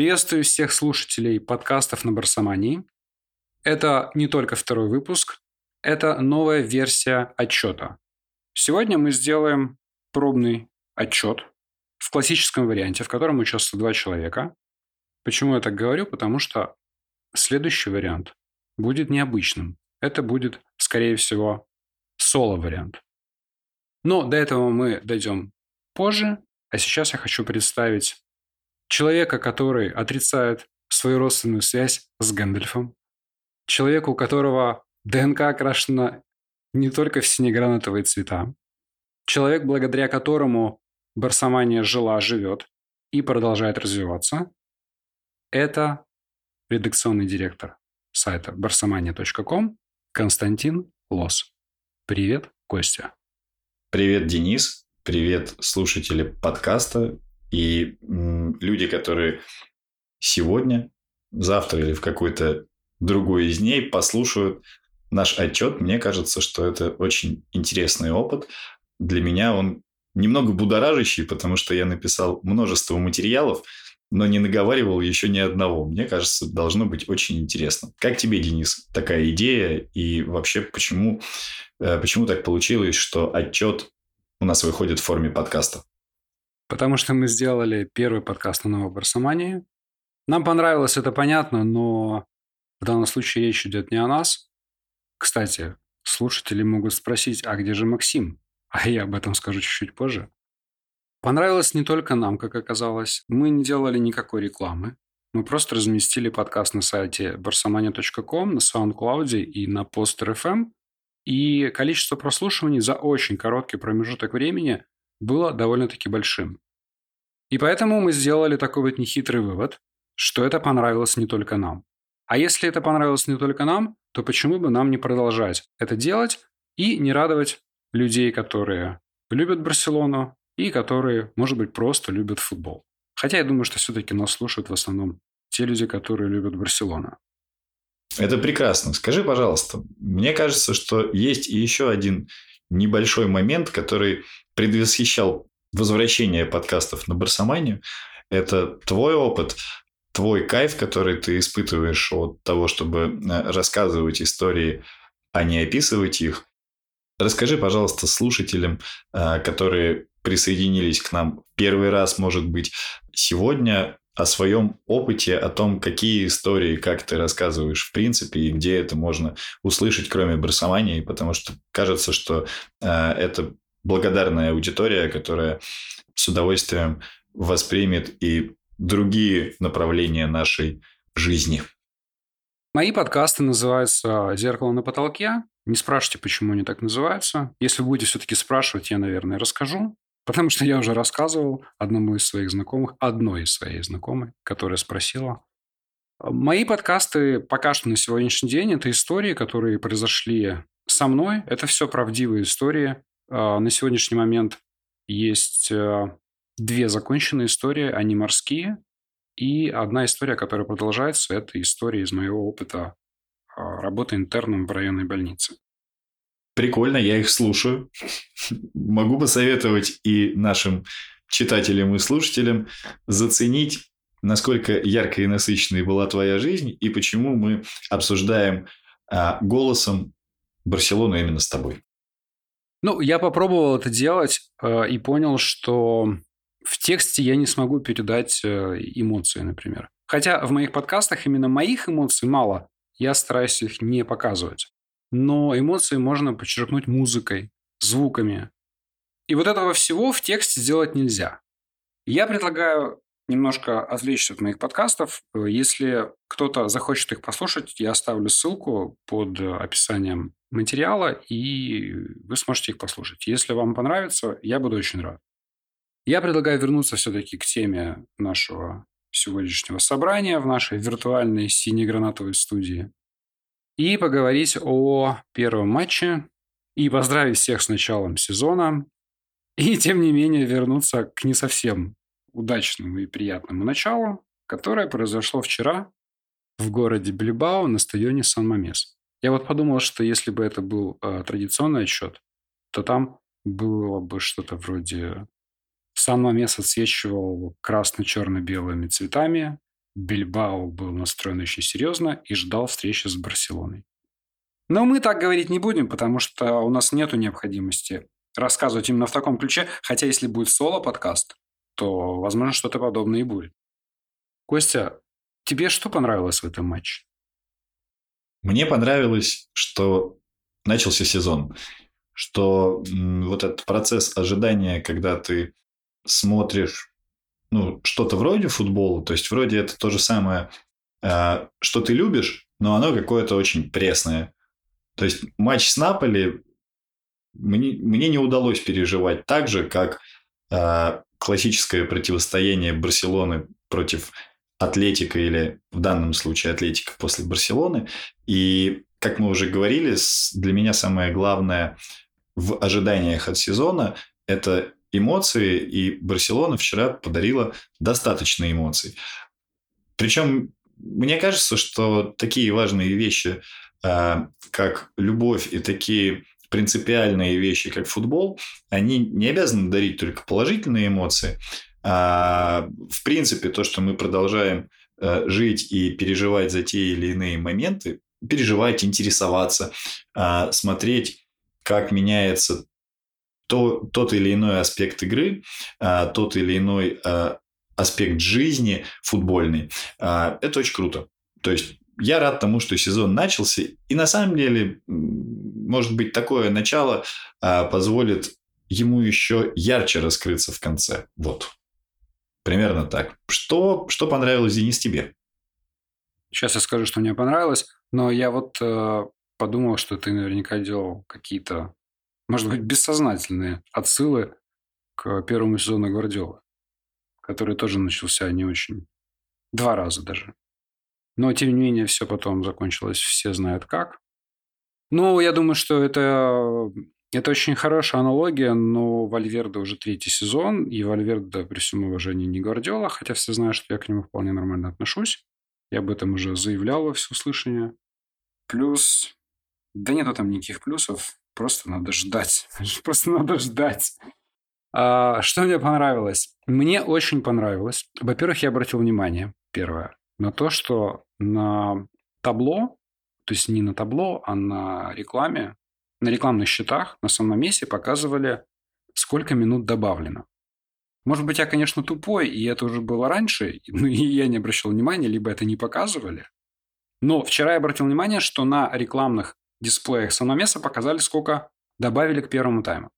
Приветствую всех слушателей подкастов на Барсомании. Это не только второй выпуск, это новая версия отчета. Сегодня мы сделаем пробный отчет в классическом варианте, в котором участвуют два человека. Почему я так говорю? Потому что следующий вариант будет необычным. Это будет, скорее всего, соло-вариант. Но до этого мы дойдем позже. А сейчас я хочу представить Человека, который отрицает свою родственную связь с Гэндальфом. Человека, у которого ДНК окрашена не только в синегранатовые цвета. Человек, благодаря которому Барсомания жила, живет и продолжает развиваться. Это редакционный директор сайта barsamania.com Константин Лос. Привет, Костя. Привет, Денис. Привет, слушатели подкаста. И люди, которые сегодня, завтра или в какой-то другой из дней послушают наш отчет, мне кажется, что это очень интересный опыт. Для меня он немного будоражащий, потому что я написал множество материалов, но не наговаривал еще ни одного. Мне кажется, должно быть очень интересно. Как тебе, Денис, такая идея? И вообще, почему, э, почему так получилось, что отчет у нас выходит в форме подкаста? Потому что мы сделали первый подкаст на Новой Барсомании. Нам понравилось, это понятно, но в данном случае речь идет не о нас. Кстати, слушатели могут спросить, а где же Максим? А я об этом скажу чуть-чуть позже. Понравилось не только нам, как оказалось. Мы не делали никакой рекламы. Мы просто разместили подкаст на сайте barsamania.com, на SoundCloud и на Poster.fm. И количество прослушиваний за очень короткий промежуток времени было довольно-таки большим. И поэтому мы сделали такой вот нехитрый вывод, что это понравилось не только нам. А если это понравилось не только нам, то почему бы нам не продолжать это делать и не радовать людей, которые любят Барселону и которые, может быть, просто любят футбол. Хотя я думаю, что все-таки нас слушают в основном те люди, которые любят Барселону. Это прекрасно. Скажи, пожалуйста, мне кажется, что есть еще один небольшой момент, который предвосхищал возвращение подкастов на Барсоманию. Это твой опыт, твой кайф, который ты испытываешь от того, чтобы э, рассказывать истории, а не описывать их. Расскажи, пожалуйста, слушателям, э, которые присоединились к нам первый раз, может быть, сегодня, о своем опыте, о том, какие истории, как ты рассказываешь в принципе, и где это можно услышать, кроме барсомании, потому что кажется, что э, это благодарная аудитория, которая с удовольствием воспримет и другие направления нашей жизни. Мои подкасты называются «Зеркало на потолке». Не спрашивайте, почему они так называются. Если будете все-таки спрашивать, я, наверное, расскажу. Потому что я уже рассказывал одному из своих знакомых, одной из своей знакомой, которая спросила. Мои подкасты пока что на сегодняшний день – это истории, которые произошли со мной. Это все правдивые истории. А, на сегодняшний момент есть э, две законченные истории, они морские. И одна история, которая продолжается, это история из моего опыта а, работы интерном в районной больнице. Прикольно, я их слушаю. Могу посоветовать и нашим читателям и слушателям заценить, насколько яркой и насыщенной была твоя жизнь и почему мы обсуждаем а, голосом Барселону именно с тобой. Ну, я попробовал это делать э, и понял, что в тексте я не смогу передать э, эмоции, например. Хотя в моих подкастах именно моих эмоций мало, я стараюсь их не показывать но эмоции можно подчеркнуть музыкой, звуками. И вот этого всего в тексте сделать нельзя. Я предлагаю немножко отвлечься от моих подкастов. Если кто-то захочет их послушать, я оставлю ссылку под описанием материала, и вы сможете их послушать. Если вам понравится, я буду очень рад. Я предлагаю вернуться все-таки к теме нашего сегодняшнего собрания в нашей виртуальной синей-гранатовой студии и поговорить о первом матче, и поздравить всех с началом сезона, и, тем не менее, вернуться к не совсем удачному и приятному началу, которое произошло вчера в городе Бильбао на стадионе Сан-Мамес. Я вот подумал, что если бы это был э, традиционный отсчет, то там было бы что-то вроде Сан-Мамес отсвечивал красно-черно-белыми цветами, Бильбао был настроен очень серьезно и ждал встречи с Барселоной. Но мы так говорить не будем, потому что у нас нет необходимости рассказывать именно в таком ключе, хотя если будет соло-подкаст, то, возможно, что-то подобное и будет. Костя, тебе что понравилось в этом матче? Мне понравилось, что начался сезон, что вот этот процесс ожидания, когда ты смотришь ну, что-то вроде футбола, то есть вроде это то же самое, э, что ты любишь, но оно какое-то очень пресное. То есть матч с Наполи мне, мне не удалось переживать так же, как э, классическое противостояние Барселоны против Атлетика или в данном случае Атлетика после Барселоны. И, как мы уже говорили, для меня самое главное в ожиданиях от сезона – это эмоции, и Барселона вчера подарила достаточно эмоций. Причем мне кажется, что такие важные вещи, а, как любовь и такие принципиальные вещи, как футбол, они не обязаны дарить только положительные эмоции. А, в принципе, то, что мы продолжаем э, жить и переживать за те или иные моменты, переживать, интересоваться, а, смотреть, как меняется то, тот или иной аспект игры, а, тот или иной аспект жизни футбольный. Это очень круто. То есть я рад тому, что сезон начался. И на самом деле, может быть, такое начало а, позволит ему еще ярче раскрыться в конце. Вот. Примерно так. Что, что понравилось, Денис, тебе? Сейчас я скажу, что мне понравилось, но я вот э, подумал, что ты наверняка делал какие-то, может быть, бессознательные отсылы к первому сезону Гвардиолы, который тоже начался не очень. Два раза даже. Но, тем не менее, все потом закончилось, все знают как. Ну, я думаю, что это, это очень хорошая аналогия, но Вальверде уже третий сезон, и Вальверде, при всем уважении, не Гвардиола, хотя все знают, что я к нему вполне нормально отношусь. Я об этом уже заявлял во всеуслышание. Плюс... Да нету там никаких плюсов, просто надо ждать. Просто надо ждать. А, что мне понравилось? Мне очень понравилось. Во-первых, я обратил внимание, первое, на то, что на табло, то есть не на табло, а на рекламе, на рекламных счетах на самом месте показывали, сколько минут добавлено. Может быть, я, конечно, тупой, и это уже было раньше, но и я не обращал внимания, либо это не показывали. Но вчера я обратил внимание, что на рекламных дисплеях Саномеса показали, сколько добавили к первому тайму.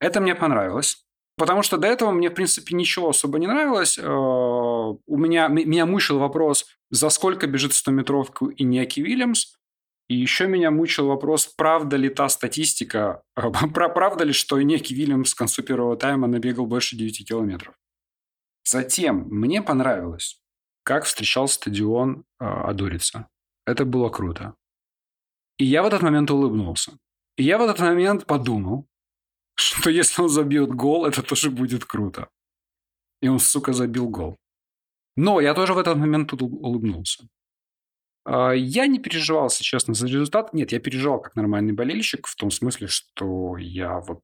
Это мне понравилось. Потому что до этого мне, в принципе, ничего особо не нравилось. Э, у меня, меня мучил вопрос, за сколько бежит 100-метровку Иньяки Вильямс. И еще меня мучил вопрос, правда ли та статистика, правда ли, что Иньяки Вильямс к концу первого тайма набегал больше 9 километров. Затем мне понравилось, как встречал стадион э, Адурица. Это было круто. И я в этот момент улыбнулся. И я в этот момент подумал, что если он забьет гол, это тоже будет круто. И он, сука, забил гол. Но я тоже в этот момент тут улыбнулся. А, я не переживал, если честно, за результат. Нет, я переживал как нормальный болельщик, в том смысле, что я вот,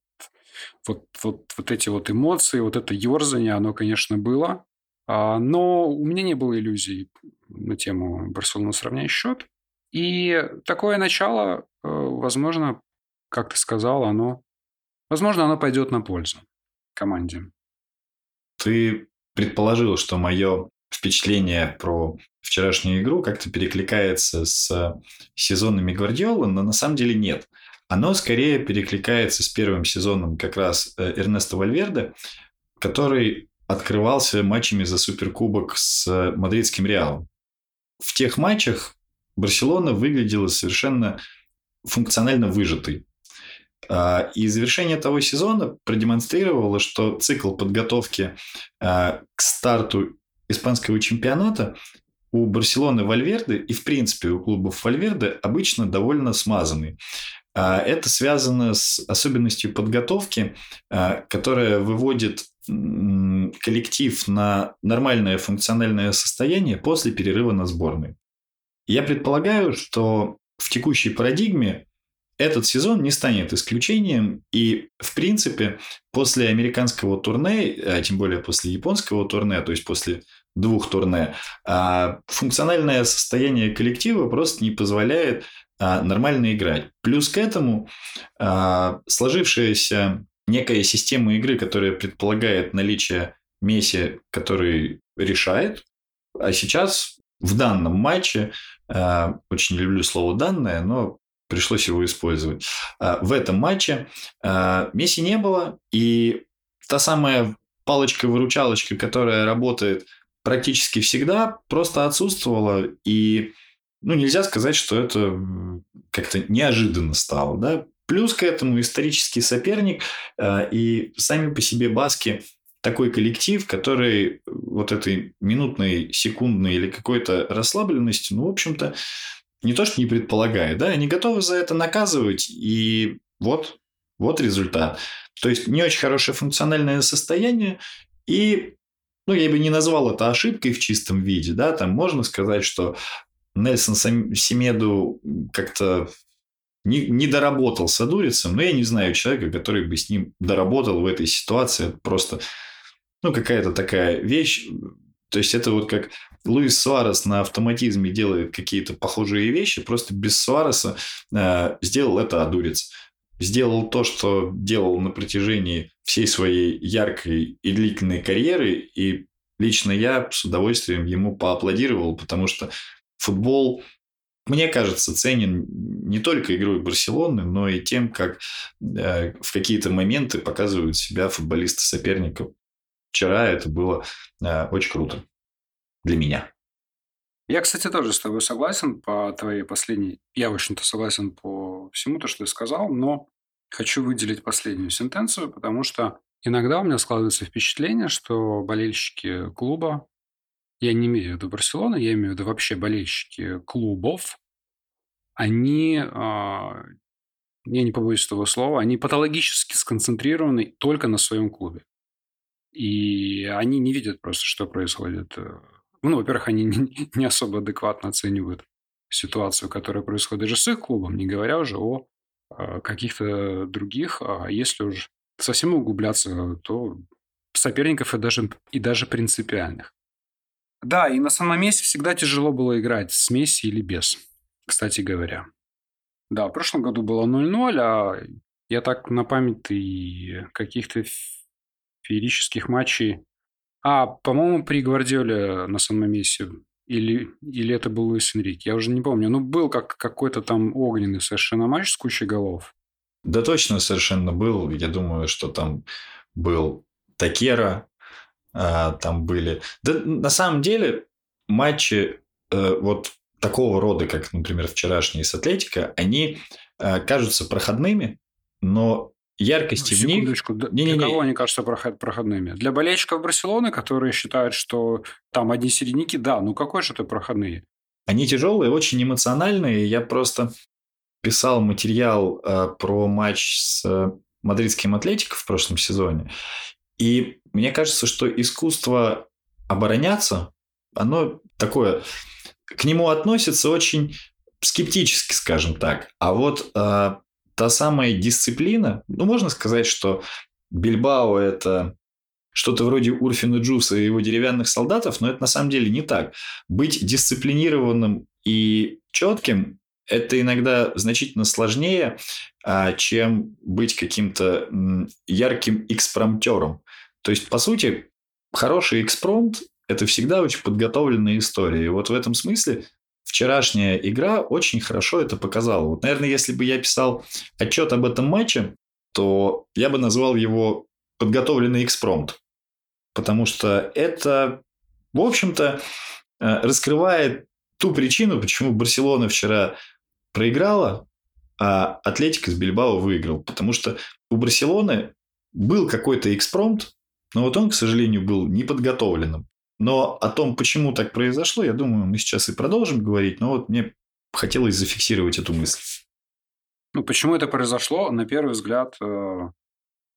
вот, вот, вот эти вот эмоции, вот это ерзание, оно, конечно, было. А, но у меня не было иллюзий на тему Барселона сравняй счет. И такое начало, э, возможно, как ты сказал, оно Возможно, оно пойдет на пользу команде. Ты предположил, что мое впечатление про вчерашнюю игру как-то перекликается с сезонами Гвардиолы, но на самом деле нет. Оно скорее перекликается с первым сезоном как раз э, Эрнеста Вальверде, который открывался матчами за Суперкубок с мадридским Реалом. В тех матчах Барселона выглядела совершенно функционально выжатой. А, и завершение того сезона продемонстрировало, что цикл подготовки а, к старту испанского чемпионата у Барселоны Вальверды и, в принципе, у клубов Вальверды обычно довольно смазанный. А, это связано с особенностью подготовки, которая выводит коллектив на нормальное функциональное состояние после перерыва на сборной. Я предполагаю, что в текущей парадигме этот сезон не станет исключением, и, в принципе, после американского турне, а тем более после японского турне, то есть после двух турне, а функциональное состояние коллектива просто не позволяет а, нормально играть. Плюс к этому а, сложившаяся некая система игры, которая предполагает наличие Месси, который решает. А сейчас в данном матче, очень люблю слово «данное», но пришлось его использовать. В этом матче Месси не было, и та самая палочка-выручалочка, которая работает практически всегда, просто отсутствовала. И ну, нельзя сказать, что это как-то неожиданно стало. Да? Плюс к этому исторический соперник э, и сами по себе баски такой коллектив, который вот этой минутной, секундной или какой-то расслабленности, ну, в общем-то, не то, что не предполагает, да, они готовы за это наказывать, и вот, вот результат. То есть не очень хорошее функциональное состояние, и ну, я бы не назвал это ошибкой в чистом виде, да, там можно сказать, что Нельсон Семеду как-то не, не доработал с Адурицем, но я не знаю человека, который бы с ним доработал в этой ситуации. Это просто, ну, какая-то такая вещь. То есть, это вот как Луис Суарес на автоматизме делает какие-то похожие вещи, просто без Суареса э, сделал это Адурец сделал то, что делал на протяжении всей своей яркой и длительной карьеры, и лично я с удовольствием ему поаплодировал, потому что футбол, мне кажется, ценен не только игрой Барселоны, но и тем, как э, в какие-то моменты показывают себя футболисты соперников. Вчера это было э, очень круто для меня. Я, кстати, тоже с тобой согласен по твоей последней... Я, в общем-то, согласен по всему то, что ты сказал, но хочу выделить последнюю сентенцию, потому что иногда у меня складывается впечатление, что болельщики клуба, я не имею в виду Барселоны, я имею в виду вообще болельщики клубов, они, а, я не побоюсь этого слова, они патологически сконцентрированы только на своем клубе. И они не видят просто, что происходит ну, во-первых, они не, особо адекватно оценивают ситуацию, которая происходит даже с их клубом, не говоря уже о э, каких-то других. А если уж совсем углубляться, то соперников и даже, и даже принципиальных. Да, и на самом месте всегда тяжело было играть с Месси или без, кстати говоря. Да, в прошлом году было 0-0, а я так на память и каких-то феерических матчей а, по-моему, при Гвардиоле на самом месте. Или, или это был Луис Энрик. Я уже не помню. Ну, был как какой-то там огненный совершенно матч с кучей голов. Да точно совершенно был. Я думаю, что там был Такера, а, там были... Да на самом деле матчи э, вот такого рода, как, например, вчерашние с Атлетика, они э, кажутся проходными, но яркости в них... Для не, кого они кажутся проходными? Для болельщиков Барселоны, которые считают, что там одни середняки, да, ну какой же это проходные? Они тяжелые, очень эмоциональные. Я просто писал материал э, про матч с э, мадридским Атлетиком в прошлом сезоне. И мне кажется, что искусство обороняться, оно такое... К нему относится очень скептически, скажем так. А вот э, та самая дисциплина, ну, можно сказать, что Бильбао – это что-то вроде Урфина Джуса и его деревянных солдатов, но это на самом деле не так. Быть дисциплинированным и четким – это иногда значительно сложнее, а, чем быть каким-то ярким экспромтером. То есть, по сути, хороший экспромт – это всегда очень подготовленная история. И вот в этом смысле вчерашняя игра очень хорошо это показала. Вот, наверное, если бы я писал отчет об этом матче, то я бы назвал его подготовленный экспромт. Потому что это, в общем-то, э, раскрывает ту причину, почему Барселона вчера проиграла, а Атлетик из Бильбао выиграл. Потому что у Барселоны был какой-то экспромт, но вот он, к сожалению, был неподготовленным. Но о том, почему так произошло, я думаю, мы сейчас и продолжим говорить. Но вот мне хотелось зафиксировать эту мысль. Ну, почему это произошло, на первый взгляд, э,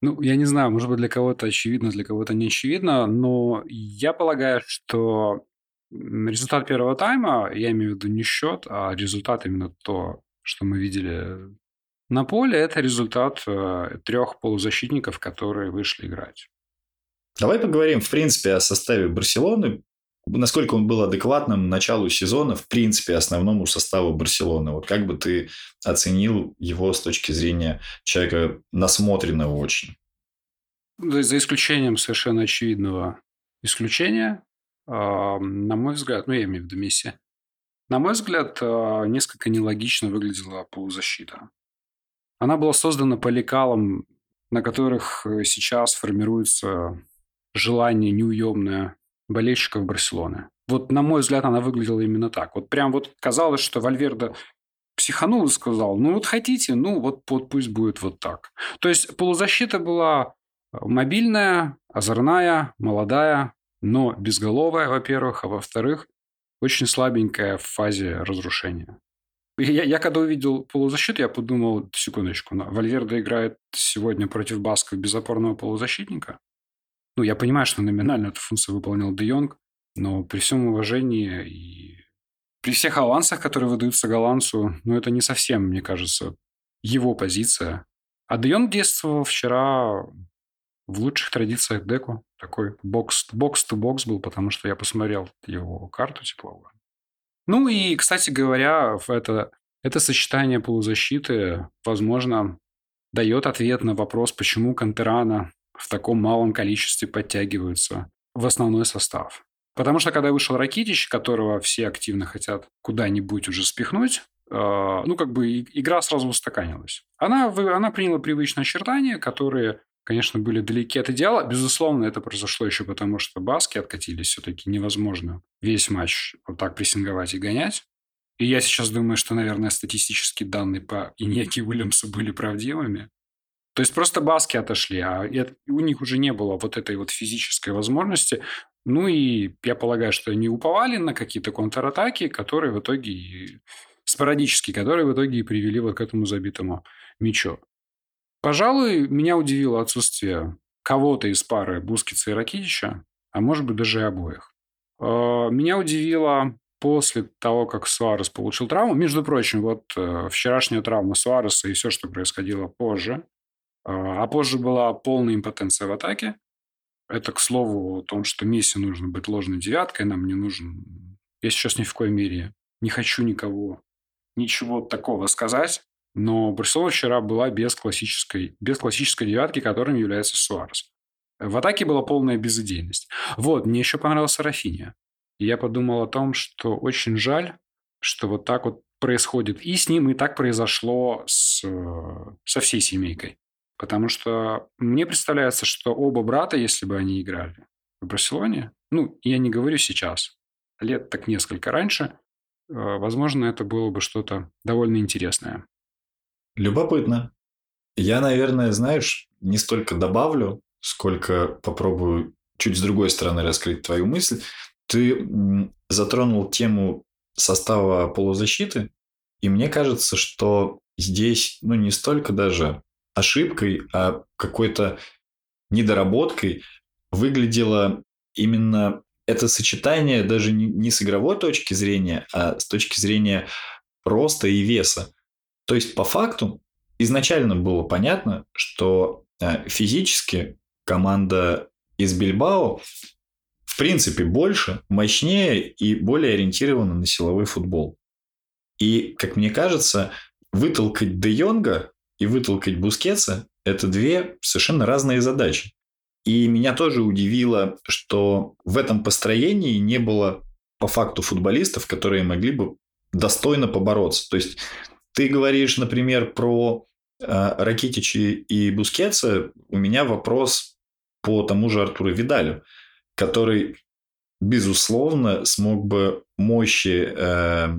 ну, я не знаю, может быть, для кого-то очевидно, для кого-то не очевидно, но я полагаю, что результат первого тайма, я имею в виду не счет, а результат именно то, что мы видели на поле, это результат э, трех полузащитников, которые вышли играть. Давай поговорим, в принципе, о составе Барселоны. насколько он был адекватным началу сезона, в принципе, основному составу Барселоны. Вот как бы ты оценил его с точки зрения человека насмотренного очень? За исключением совершенно очевидного исключения, а, на мой взгляд, ну, я имею в виду Месси, на мой взгляд, а, несколько нелогично выглядела полузащита. Она была создана по лекалам, на которых э, сейчас формируется желание неуемное болельщиков Барселоны. Вот, на мой взгляд, она выглядела именно так. Вот прям вот казалось, что Вальверда психанул и сказал, ну вот хотите, ну вот, вот пусть будет вот так. То есть полузащита была мобильная, озорная, молодая, но безголовая, во-первых, а во-вторых, очень слабенькая в фазе разрушения. Я, я когда увидел полузащиту, я подумал, секундочку, Вальверда играет сегодня против Басков без опорного полузащитника. Ну, я понимаю, что номинально эту функцию выполнял Де Йонг, но при всем уважении и при всех авансах, которые выдаются голландцу, ну, это не совсем, мне кажется, его позиция. А Де Йонг действовал вчера в лучших традициях Деку. Такой бокс-то-бокс был, потому что я посмотрел его карту тепловую. Ну и, кстати говоря, это, это сочетание полузащиты, возможно, дает ответ на вопрос, почему Кантерана в таком малом количестве подтягиваются в основной состав. Потому что когда вышел Ракитич, которого все активно хотят куда-нибудь уже спихнуть, э, ну, как бы игра сразу устаканилась. Она, она приняла привычные очертания, которые, конечно, были далеки от идеала. Безусловно, это произошло еще потому, что баски откатились. Все-таки невозможно весь матч вот так прессинговать и гонять. И я сейчас думаю, что, наверное, статистические данные по Иньяки Уильямсу были правдивыми. То есть просто баски отошли, а у них уже не было вот этой вот физической возможности. Ну и я полагаю, что они уповали на какие-то контратаки, которые в итоге спорадические, которые в итоге и привели вот к этому забитому мячу. Пожалуй, меня удивило отсутствие кого-то из пары Бускица и Ракитича, а может быть даже и обоих. А, меня удивило после того, как Суарес получил травму. Между прочим, вот э, вчерашняя травма Суареса и все, что происходило позже, а, а позже была полная импотенция в атаке. Это, к слову, о том, что Месси нужно быть ложной девяткой, нам не нужен... Я сейчас ни в коей мере не хочу никого ничего такого сказать, но Барселона вчера была без классической, без классической девятки, которым является Суарес. В атаке была полная безыдейность. Вот, мне еще понравился Рафиния. И я подумал о том, что очень жаль, что вот так вот происходит и с ним, и так произошло с, со всей семейкой. Потому что мне представляется, что оба брата, если бы они играли в Барселоне, ну, я не говорю сейчас, лет так несколько раньше, э, возможно, это было бы что-то довольно интересное. Любопытно. Я, наверное, знаешь, не столько добавлю, сколько попробую чуть с другой стороны раскрыть твою мысль. Ты затронул тему состава полузащиты, и мне кажется, что здесь, ну, не столько даже ошибкой, а какой-то недоработкой выглядело именно это сочетание даже не с игровой точки зрения, а с точки зрения роста и веса. То есть, по факту, изначально было понятно, что э, физически команда из Бильбао в принципе больше, мощнее и более ориентирована на силовой футбол. И, как мне кажется, вытолкать Де Йонга и вытолкать Бускетса – это две совершенно разные задачи. И меня тоже удивило, что в этом построении не было по факту футболистов, которые могли бы достойно побороться. То есть ты говоришь, например, про э, Ракитичи и Бускетса. У меня вопрос по тому же Артуру Видалю, который, безусловно, смог бы мощи э,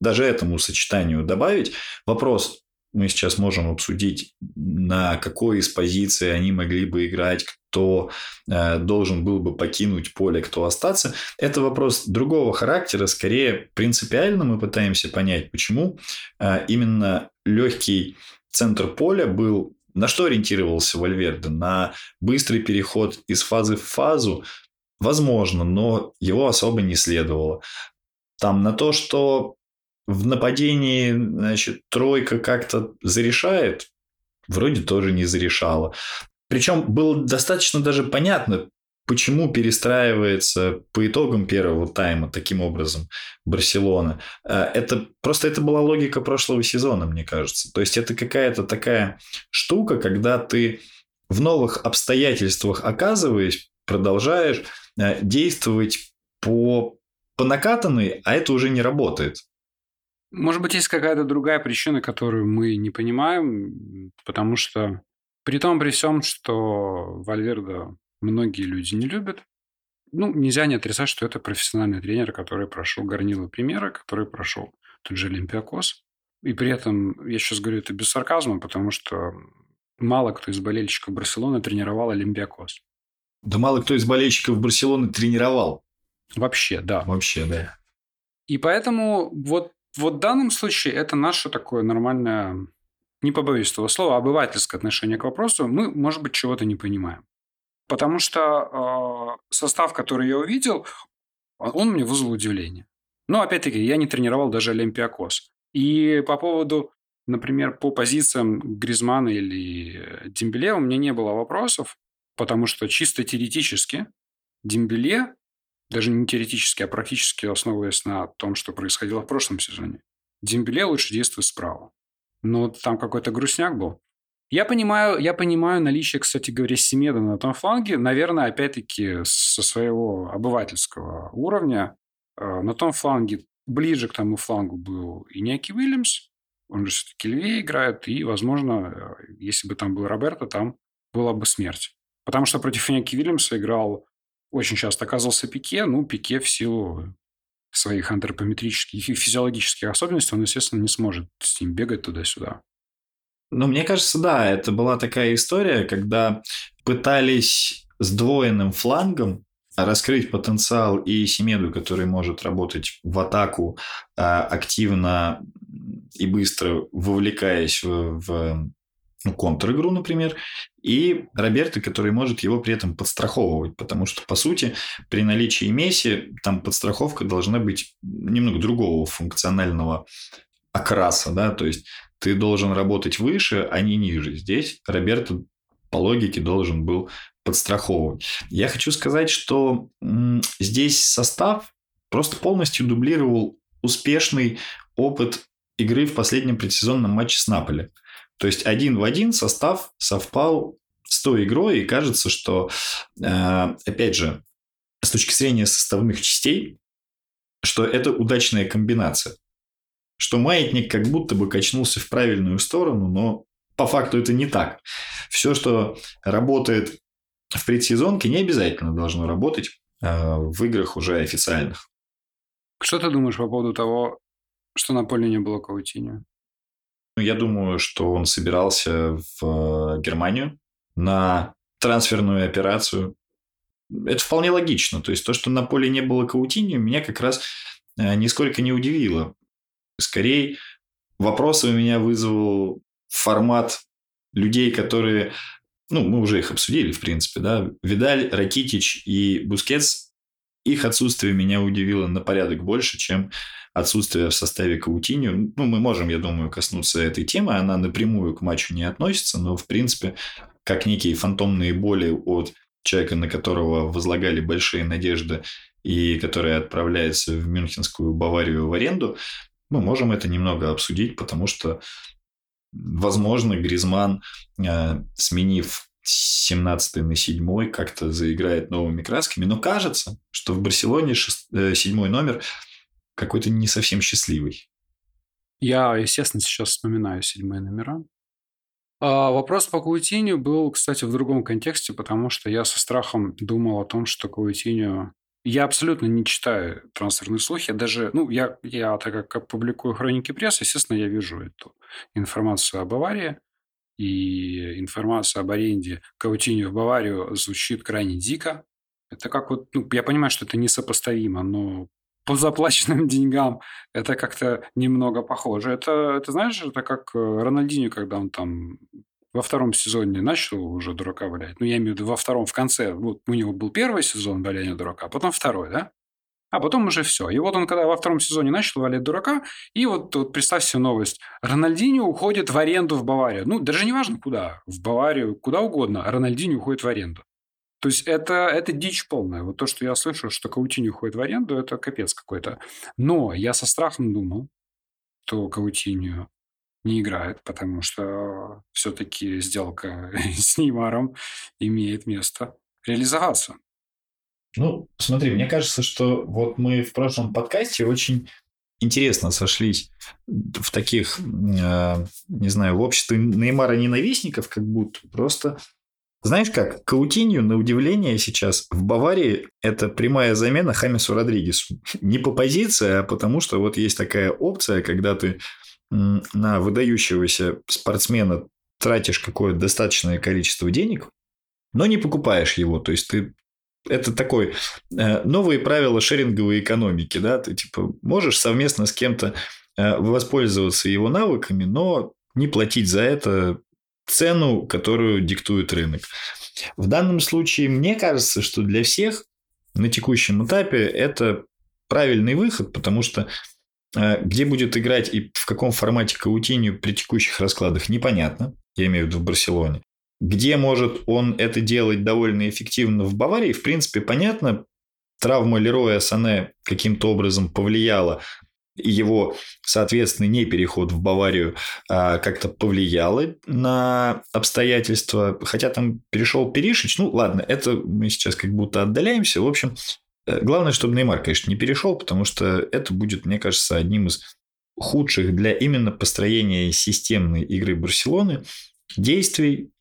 даже этому сочетанию добавить. Вопрос, мы сейчас можем обсудить, на какой из позиций они могли бы играть, кто э, должен был бы покинуть поле, кто остаться. Это вопрос другого характера, скорее принципиально мы пытаемся понять, почему э, именно легкий центр поля был на что ориентировался Вальверде? На быстрый переход из фазы в фазу? Возможно, но его особо не следовало. Там на то, что в нападении, значит, тройка как-то зарешает, вроде тоже не зарешала. Причем было достаточно даже понятно, почему перестраивается по итогам первого тайма таким образом Барселона. Э, это просто это была логика прошлого сезона, мне кажется. То есть это какая-то такая штука, когда ты в новых обстоятельствах оказываясь, продолжаешь э, действовать по, по накатанной, а это уже не работает. Может быть, есть какая-то другая причина, которую мы не понимаем, потому что при том, при всем, что Вальверда многие люди не любят, ну, нельзя не отрицать, что это профессиональный тренер, который прошел горнило примера, который прошел тот же Олимпиакос. И при этом, я сейчас говорю это без сарказма, потому что мало кто из болельщиков Барселоны тренировал Олимпиакос. Да мало кто из болельщиков Барселоны тренировал. Вообще, да. Вообще, да. И поэтому вот вот в данном случае это наше такое нормальное, не побоюсь этого слова, обывательское отношение к вопросу. Мы, может быть, чего-то не понимаем. Потому что э, состав, который я увидел, он мне вызвал удивление. Но, опять-таки, я не тренировал даже Олимпиакос. И по поводу, например, по позициям Гризмана или Дембеле у меня не было вопросов, потому что чисто теоретически Дембеле даже не теоретически, а практически основываясь на том, что происходило в прошлом сезоне. Дембеле лучше действует справа. Но там какой-то грустняк был. Я понимаю, я понимаю наличие, кстати говоря, Семеда на том фланге. Наверное, опять-таки, со своего обывательского уровня э, на том фланге, ближе к тому флангу был и Неки Уильямс, он же все-таки левее играет, и, возможно, э, если бы там был Роберто, там была бы смерть. Потому что против Неки Уильямса играл очень часто оказывался Пике. Ну, Пике в силу своих антропометрических и физиологических особенностей, он, естественно, не сможет с ним бегать туда-сюда. Ну, мне кажется, да, это была такая история, когда пытались сдвоенным флангом раскрыть потенциал и Семеду, который может работать в атаку а, активно и быстро, вовлекаясь в, в контр-игру, например, и Роберто, который может его при этом подстраховывать, потому что, по сути, при наличии Месси там подстраховка должна быть немного другого функционального окраса, да, то есть ты должен работать выше, а не ниже. Здесь Роберто по логике должен был подстраховывать. Я хочу сказать, что здесь состав просто полностью дублировал успешный опыт игры в последнем предсезонном матче с Наполи. То есть один в один состав совпал с той игрой, и кажется, что, э, опять же, с точки зрения составных частей, что это удачная комбинация. Что маятник как будто бы качнулся в правильную сторону, но по факту это не так. Все, что работает в предсезонке, не обязательно должно работать э, в играх уже официальных. Что ты думаешь по поводу того, что на поле не было Каутиньо? Ну, я думаю, что он собирался в э, Германию на трансферную операцию. Это вполне логично. То есть то, что на поле не было Каутини, меня как раз э, нисколько не удивило. Скорее, вопросы у меня вызвал формат людей, которые, ну, мы уже их обсудили, в принципе, да, Видаль, Ракитич и Бускетс, их отсутствие меня удивило на порядок больше, чем отсутствие в составе Каутиньо. Ну, мы можем, я думаю, коснуться этой темы. Она напрямую к матчу не относится, но, в принципе, как некие фантомные боли от человека, на которого возлагали большие надежды и который отправляется в Мюнхенскую Баварию в аренду, мы можем это немного обсудить, потому что, возможно, Гризман, э, сменив 17 на 7 как-то заиграет новыми красками. Но кажется, что в Барселоне 6, 7 э, номер какой-то не совсем счастливый. Я, естественно, сейчас вспоминаю седьмые номера. А вопрос по Каутиню был, кстати, в другом контексте, потому что я со страхом думал о том, что Каутиню... Я абсолютно не читаю трансферные слухи. Я даже, ну, я, я так как публикую хроники прессы, естественно, я вижу эту информацию об аварии. И информация об аренде Каутиню в Баварию звучит крайне дико. Это как вот, ну, я понимаю, что это несопоставимо, но по заплаченным деньгам это как-то немного похоже. Это, это знаешь, это как э, Рональдинho, когда он там во втором сезоне начал уже дурака валять. Ну, я имею в виду во втором, в конце. Вот у него был первый сезон валяния дурака, а потом второй, да? А потом уже все. И вот он, когда во втором сезоне начал валять дурака, и вот, вот представь себе новость. Рональдинho уходит в аренду в Баварию. Ну, даже не важно куда. В Баварию, куда угодно. А Рональдинho уходит в аренду. То есть это, это дичь полная. Вот то, что я слышу, что Каутини уходит в аренду, это капец какой-то. Но я со страхом думал, что Каутинью не играет, потому что все-таки сделка с Неймаром имеет место реализоваться. Ну, смотри, мне кажется, что вот мы в прошлом подкасте очень интересно сошлись в таких, э, не знаю, в обществе Неймара ненавистников, как будто просто знаешь как, Каутинью, на удивление, сейчас в Баварии это прямая замена Хамису Родригесу. Не по позиции, а потому что вот есть такая опция, когда ты на выдающегося спортсмена тратишь какое-то достаточное количество денег, но не покупаешь его. То есть ты это такой э, новые правила шеринговой экономики, да, ты типа можешь совместно с кем-то э, воспользоваться его навыками, но не платить за это цену, которую диктует рынок. В данном случае мне кажется, что для всех на текущем этапе это правильный выход, потому что э, где будет играть и в каком формате Каутинью при текущих раскладах, непонятно. Я имею в виду в Барселоне. Где может он это делать довольно эффективно в Баварии, в принципе, понятно. Травма Лероя Сане каким-то образом повлияла его, соответственно, не переход в Баварию а, как-то повлияло на обстоятельства. Хотя там перешел Перишич. Ну, ладно, это мы сейчас как будто отдаляемся. В общем, э, главное, чтобы Неймар, конечно, не перешел, потому что это будет, мне кажется, одним из худших для именно построения системной игры Барселоны действий,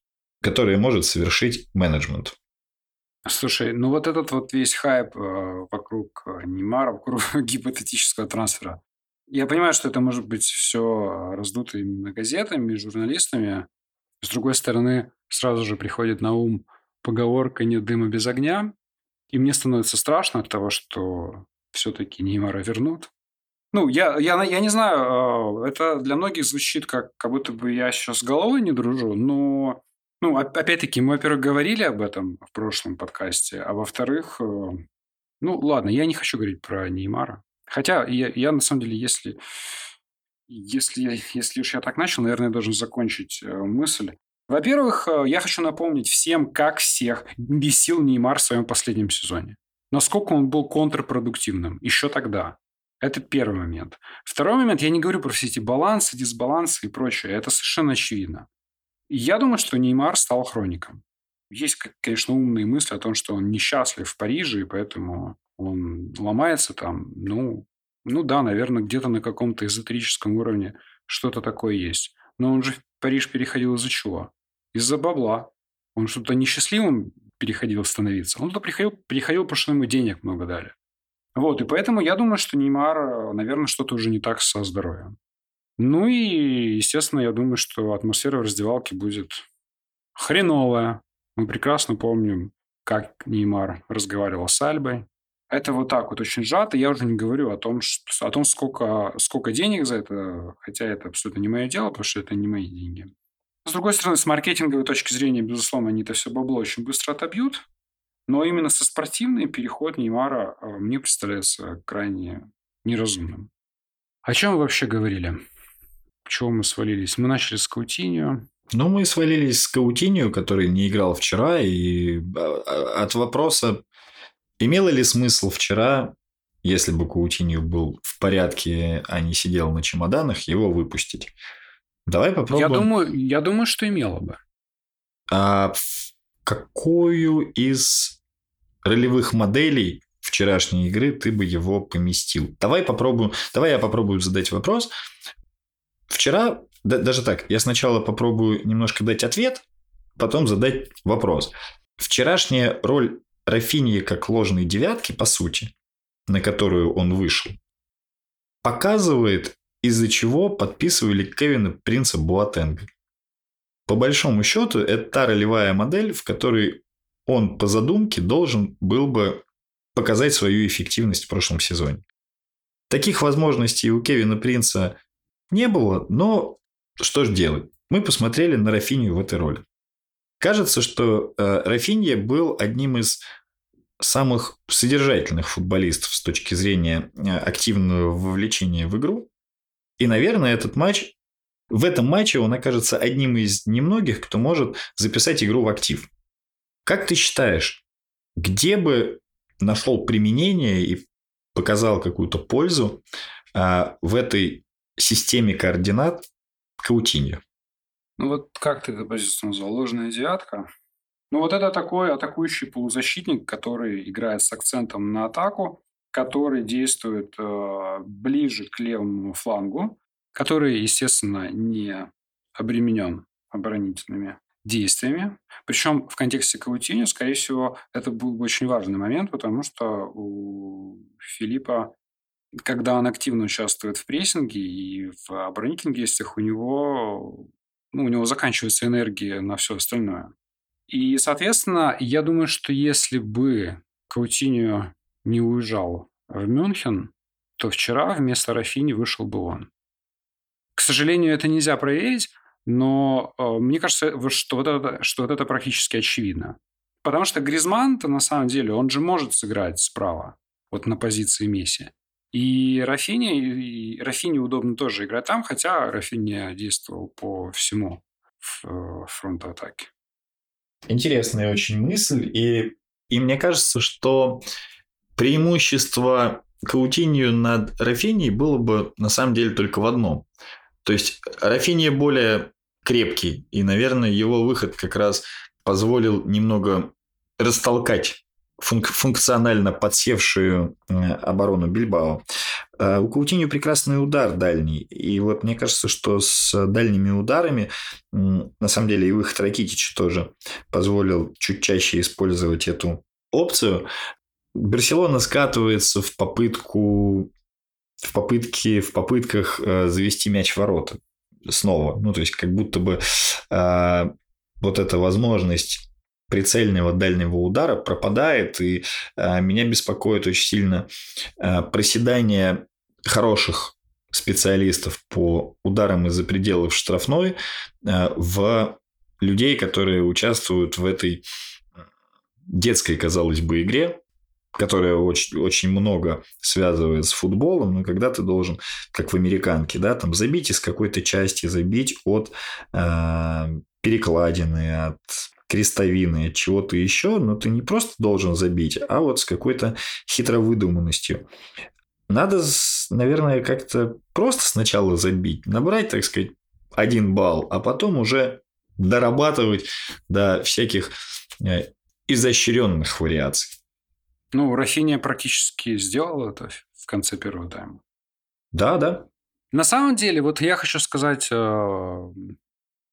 которые может совершить менеджмент. Слушай, ну вот этот вот весь хайп э, вокруг э, Неймара, вокруг гипотетического трансфера. Я понимаю, что это может быть все раздуто именно газетами, журналистами. С другой стороны, сразу же приходит на ум поговорка «нет дыма без огня». И мне становится страшно от того, что все-таки Неймара вернут. Ну, я, я, я не знаю, э, это для многих звучит как, как будто бы я сейчас с головой не дружу, но ну, опять-таки, мы, во-первых, говорили об этом в прошлом подкасте, а во-вторых, э, ну, ладно, я не хочу говорить про Неймара. Хотя я, я на самом деле, если, если, если уж я так начал, наверное, я должен закончить э, мысль. Во-первых, э, я хочу напомнить всем, как всех бесил Неймар в своем последнем сезоне. Насколько он был контрпродуктивным еще тогда. Это первый момент. Второй момент, я не говорю про все эти балансы, дисбалансы и прочее. Это совершенно очевидно. Я думаю, что Неймар стал хроником. Есть, конечно, умные мысли о том, что он несчастлив в Париже, и поэтому он ломается там. Ну, ну да, наверное, где-то на каком-то эзотерическом уровне что-то такое есть. Но он же в Париж переходил из-за чего? Из-за бабла. Он что-то несчастливым переходил становиться. Он туда приходил, переходил, потому что ему денег много дали. Вот, и поэтому я думаю, что Неймар, наверное, что-то уже не так со здоровьем. Ну и, естественно, я думаю, что атмосфера в раздевалке будет хреновая. Мы прекрасно помним, как Неймар разговаривал с Альбой. Это вот так вот очень сжато. Я уже не говорю о том, что, о том сколько, сколько денег за это, хотя это абсолютно не мое дело, потому что это не мои деньги. С другой стороны, с маркетинговой точки зрения, безусловно, они это все бабло очень быстро отобьют. Но именно со спортивной переход Неймара а, мне представляется крайне неразумным. О чем мы вообще говорили? Чего мы свалились? Мы начали с Каутиньо. Ну, мы свалились с Каутиньо, который не играл вчера, и а, а, от вопроса, имело ли смысл вчера, если бы Каутиньо был в порядке, а не сидел на чемоданах, его выпустить? Давай попробуем. Я думаю, я думаю что имело бы. А какую из ролевых моделей вчерашней игры ты бы его поместил? Давай попробуем. Давай я попробую задать вопрос. Вчера, да, даже так, я сначала попробую немножко дать ответ, потом задать вопрос. Вчерашняя роль Рафинии как ложной девятки, по сути, на которую он вышел, показывает, из-за чего подписывали Кевина Принца Буатенга. По большому счету, это та ролевая модель, в которой он по задумке должен был бы показать свою эффективность в прошлом сезоне. Таких возможностей у Кевина Принца не было, но что ж делать? Мы посмотрели на Рафинию в этой роли. Кажется, что э, Рафинья был одним из самых содержательных футболистов с точки зрения э, активного вовлечения в игру. И, наверное, этот матч, в этом матче он окажется одним из немногих, кто может записать игру в актив. Как ты считаешь, где бы нашел применение и показал какую-то пользу а, в этой системе координат Каутиньо? Ну вот как ты это позицию назвал? Ложная девятка? Ну вот это такой атакующий полузащитник, который играет с акцентом на атаку, который действует э, ближе к левому флангу, который, естественно, не обременен оборонительными действиями. Причем в контексте Каутини, скорее всего, это был бы очень важный момент, потому что у Филиппа, когда он активно участвует в прессинге и в оборонительных действиях, у него, ну, у него заканчивается энергия на все остальное. И, соответственно, я думаю, что если бы Каутиньо не уезжал в Мюнхен, то вчера вместо Рафини вышел бы он. К сожалению, это нельзя проверить, но э, мне кажется, что вот, это, что вот это практически очевидно. Потому что Гризман-то на самом деле, он же может сыграть справа, вот на позиции Месси. И Рафини, и Рафини удобно тоже играть там, хотя Рафини действовал по всему э, фронту атаки. Интересная очень мысль. И, и мне кажется, что преимущество Каутинью над Рафинией было бы на самом деле только в одном. То есть Рафиния более крепкий, и, наверное, его выход как раз позволил немного растолкать функ- функционально подсевшую э, оборону Бильбао. А у Каутиньо прекрасный удар дальний. И вот мне кажется, что с дальними ударами, на самом деле, и выход Ракитича тоже позволил чуть чаще использовать эту опцию. Барселона скатывается в попытку в попытке в попытках э, завести мяч в ворота снова. Ну, то есть, как будто бы э, вот эта возможность прицельного дальнего удара пропадает, и э, меня беспокоит очень сильно э, проседание хороших специалистов по ударам из-за пределов штрафной э, в людей, которые участвуют в этой детской, казалось бы, игре, которая очень, очень много связывает с футболом, но когда ты должен, как в американке, да, там забить из какой-то части, забить от э, перекладины, от крестовины, от чего-то еще, но ты не просто должен забить, а вот с какой-то хитровыдуманностью. Надо, наверное, как-то просто сначала забить, набрать, так сказать, один балл, а потом уже дорабатывать до всяких э, изощренных вариаций. Ну, Рафиния практически сделал это в конце первого тайма. Да, да. На самом деле, вот я хочу сказать э,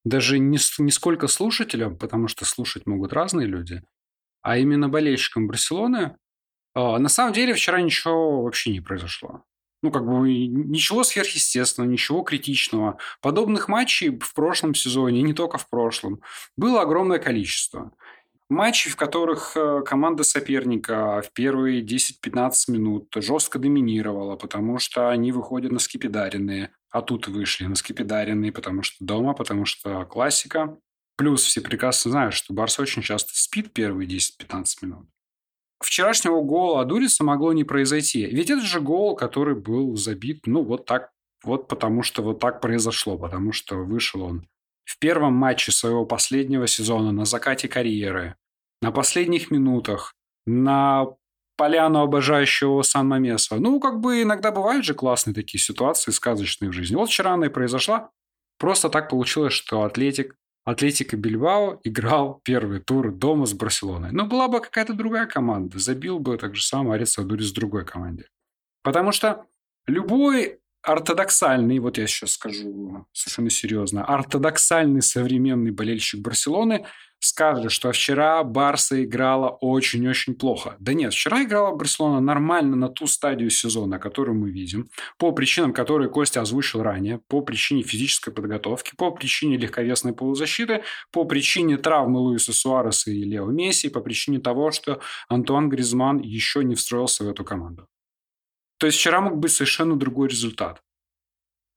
даже не, не сколько слушателям, потому что слушать могут разные люди, а именно болельщикам Барселоны. Э, на самом деле, вчера ничего вообще не произошло. Ну, как бы ничего сверхъестественного, ничего критичного. Подобных матчей в прошлом сезоне, не только в прошлом, было огромное количество. Матчи, в которых э, команда соперника в первые 10-15 минут жестко доминировала, потому что они выходят на скипидаренные, а тут вышли на скипидаренные, потому что дома, потому что классика. Плюс все прекрасно знают, что Барс очень часто спит первые 10-15 минут. Вчерашнего гола Адуриса могло не произойти. Ведь это же гол, который был забит, ну, вот так, вот потому что вот так произошло, потому что вышел он в первом матче своего последнего сезона на закате карьеры, на последних минутах, на поляну обожающего Сан-Мамеса. Ну, как бы иногда бывают же классные такие ситуации, сказочные в жизни. Вот вчера она и произошла. Просто так получилось, что Атлетик, Атлетика Бильбао играл первый тур дома с Барселоной. Но была бы какая-то другая команда, забил бы так же Арис Садури с другой команде. Потому что любой ортодоксальный, вот я сейчас скажу совершенно серьезно, ортодоксальный современный болельщик Барселоны скажет, что вчера Барса играла очень-очень плохо. Да нет, вчера играла Барселона нормально на ту стадию сезона, которую мы видим, по причинам, которые Костя озвучил ранее, по причине физической подготовки, по причине легковесной полузащиты, по причине травмы Луиса Суареса и Лео Месси, по причине того, что Антуан Гризман еще не встроился в эту команду. То есть вчера мог быть совершенно другой результат.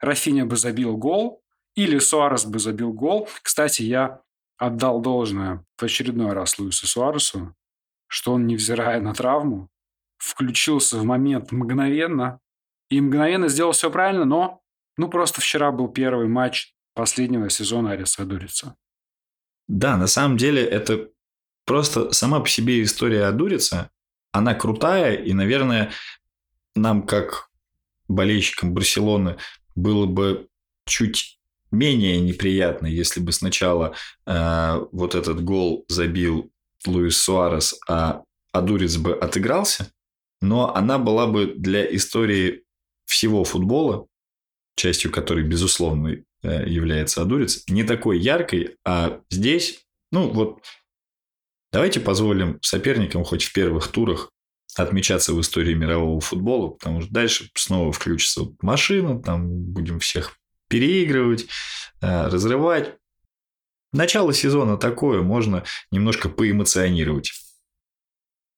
Рафиня бы забил гол, или Суарес бы забил гол. Кстати, я отдал должное в очередной раз Луису Суаресу, что он, невзирая на травму, включился в момент мгновенно и мгновенно сделал все правильно, но ну просто вчера был первый матч последнего сезона Ариса Дурица. Да, на самом деле это Просто сама по себе история Адурица, она крутая, и, наверное, нам, как болельщикам Барселоны, было бы чуть менее неприятно, если бы сначала э, вот этот гол забил Луис Суарес, а Адурец бы отыгрался, но она была бы для истории всего футбола, частью которой, безусловно, э, является Адурец, не такой яркой, а здесь, ну вот, давайте позволим соперникам хоть в первых турах отмечаться в истории мирового футбола, потому что дальше снова включится машина, там будем всех переигрывать, э, разрывать. Начало сезона такое, можно немножко поэмоционировать.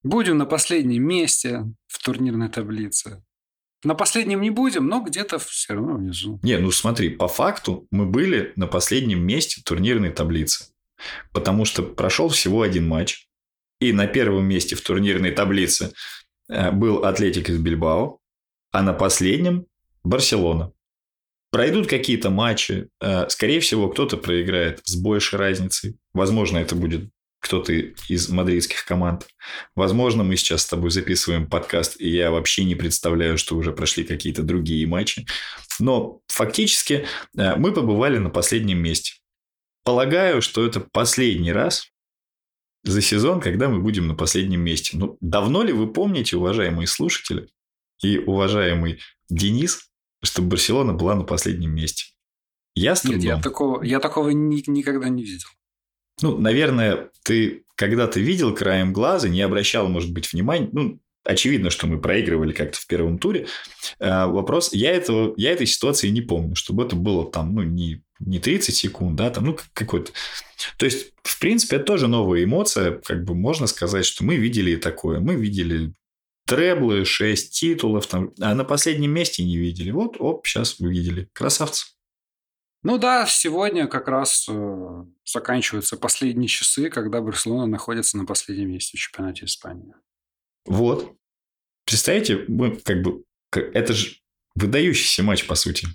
Будем на последнем месте в турнирной таблице. На последнем не будем, но где-то все равно внизу. Не, ну смотри, по факту мы были на последнем месте турнирной таблицы. Потому что прошел всего один матч. И на первом месте в турнирной таблице э, был Атлетик из Бильбао, а на последнем Барселона. Пройдут какие-то матчи. Э, скорее всего, кто-то проиграет с большей разницей. Возможно, это будет кто-то из мадридских команд. Возможно, мы сейчас с тобой записываем подкаст, и я вообще не представляю, что уже прошли какие-то другие матчи. Но фактически э, мы побывали на последнем месте. Полагаю, что это последний раз за сезон, когда мы будем на последнем месте. Ну, давно ли вы помните, уважаемые слушатели и уважаемый Денис, что Барселона была на последнем месте. Я с Нет, я такого, я такого ни, никогда не видел. Ну, наверное, ты когда-то видел краем глаза, не обращал, может быть, внимания. Ну, очевидно, что мы проигрывали как-то в первом туре. А, вопрос, я, этого, я этой ситуации не помню, чтобы это было там, ну, не, не 30 секунд, да, там, ну, какой-то... То есть, в принципе, это тоже новая эмоция. Как бы можно сказать, что мы видели такое. Мы видели треблы, 6 титулов, там, а на последнем месте не видели. Вот, оп, сейчас увидели. Красавцы. Ну да, сегодня как раз э, заканчиваются последние часы, когда Барселона находится на последнем месте в чемпионате Испании. Вот. Представляете, мы как бы... Это же выдающийся матч, по сути.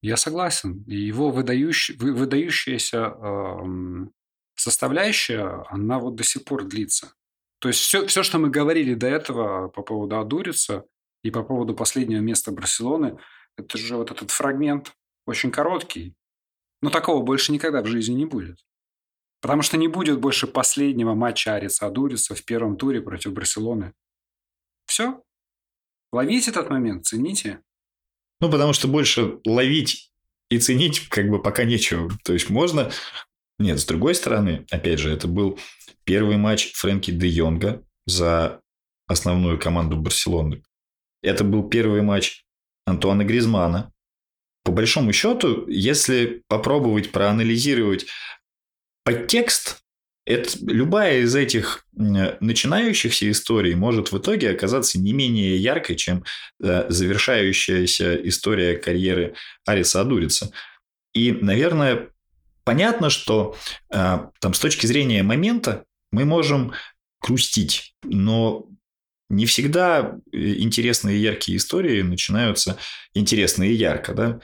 Я согласен. И его выдающий, выдающаяся э, составляющая, она вот до сих пор длится. То есть все, все, что мы говорили до этого по поводу Адурица и по поводу последнего места Барселоны, это же вот этот фрагмент очень короткий. Но такого больше никогда в жизни не будет. Потому что не будет больше последнего матча Ариса Адурица в первом туре против Барселоны. Все. Ловите этот момент, цените. Ну, потому что больше ловить и ценить как бы пока нечего. То есть можно... Нет, с другой стороны, опять же, это был Первый матч Фрэнки де Йонга за основную команду Барселоны. Это был первый матч Антуана Гризмана. По большому счету, если попробовать проанализировать подтекст, это, любая из этих начинающихся историй может в итоге оказаться не менее яркой, чем э, завершающаяся история карьеры Ариса Адурица. И, наверное, понятно, что э, там с точки зрения момента мы можем грустить, но не всегда э, интересные и яркие истории начинаются интересно и ярко, да.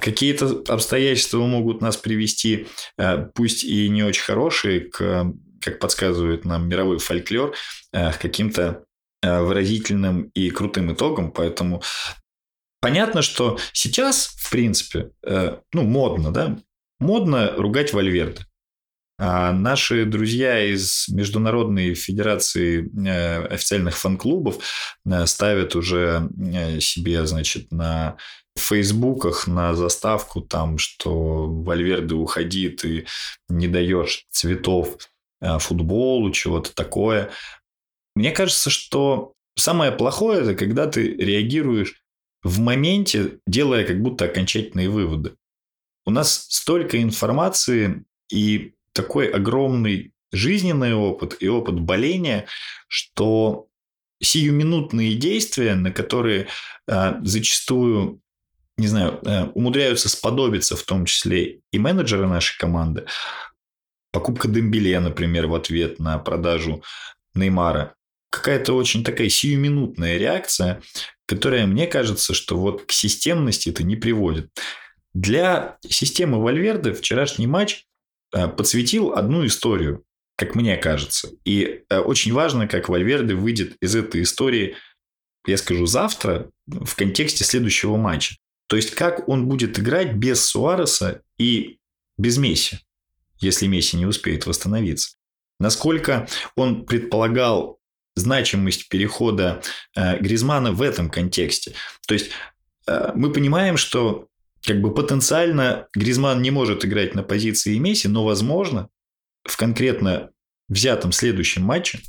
Какие-то обстоятельства могут нас привести, э, пусть и не очень хорошие, к, как подсказывает нам мировой фольклор, к каким-то выразительным и крутым итогам. Поэтому понятно, что сейчас, в принципе, ну, модно, да, модно ругать Вальверде. А наши друзья из Международной Федерации э, официальных фан-клубов э, ставят уже э, себе, значит, на фейсбуках на заставку там, что Вальверде уходи, ты не даешь цветов футболу, чего-то такое. Мне кажется, что самое плохое это когда ты реагируешь в моменте, делая как будто окончательные выводы. У нас столько информации, и такой огромный жизненный опыт и опыт боления, что сиюминутные действия, на которые э, зачастую, не знаю, э, умудряются сподобиться в том числе и менеджеры нашей команды, покупка Дембеле, например, в ответ на продажу Неймара, какая-то очень такая сиюминутная реакция, которая, мне кажется, что вот к системности это не приводит. Для системы Вальверды вчерашний матч Э, подсветил одну историю. как мне кажется. И э, очень важно, как Вальверде выйдет из этой истории, я скажу, завтра в контексте следующего матча. То есть, как он будет играть без Суареса и без Месси, если Месси не успеет восстановиться. Насколько он предполагал значимость перехода э, Гризмана в этом контексте. То есть, э, мы понимаем, что как бы потенциально Гризман не может играть на позиции Месси, но, возможно, в конкретно взятом следующем матче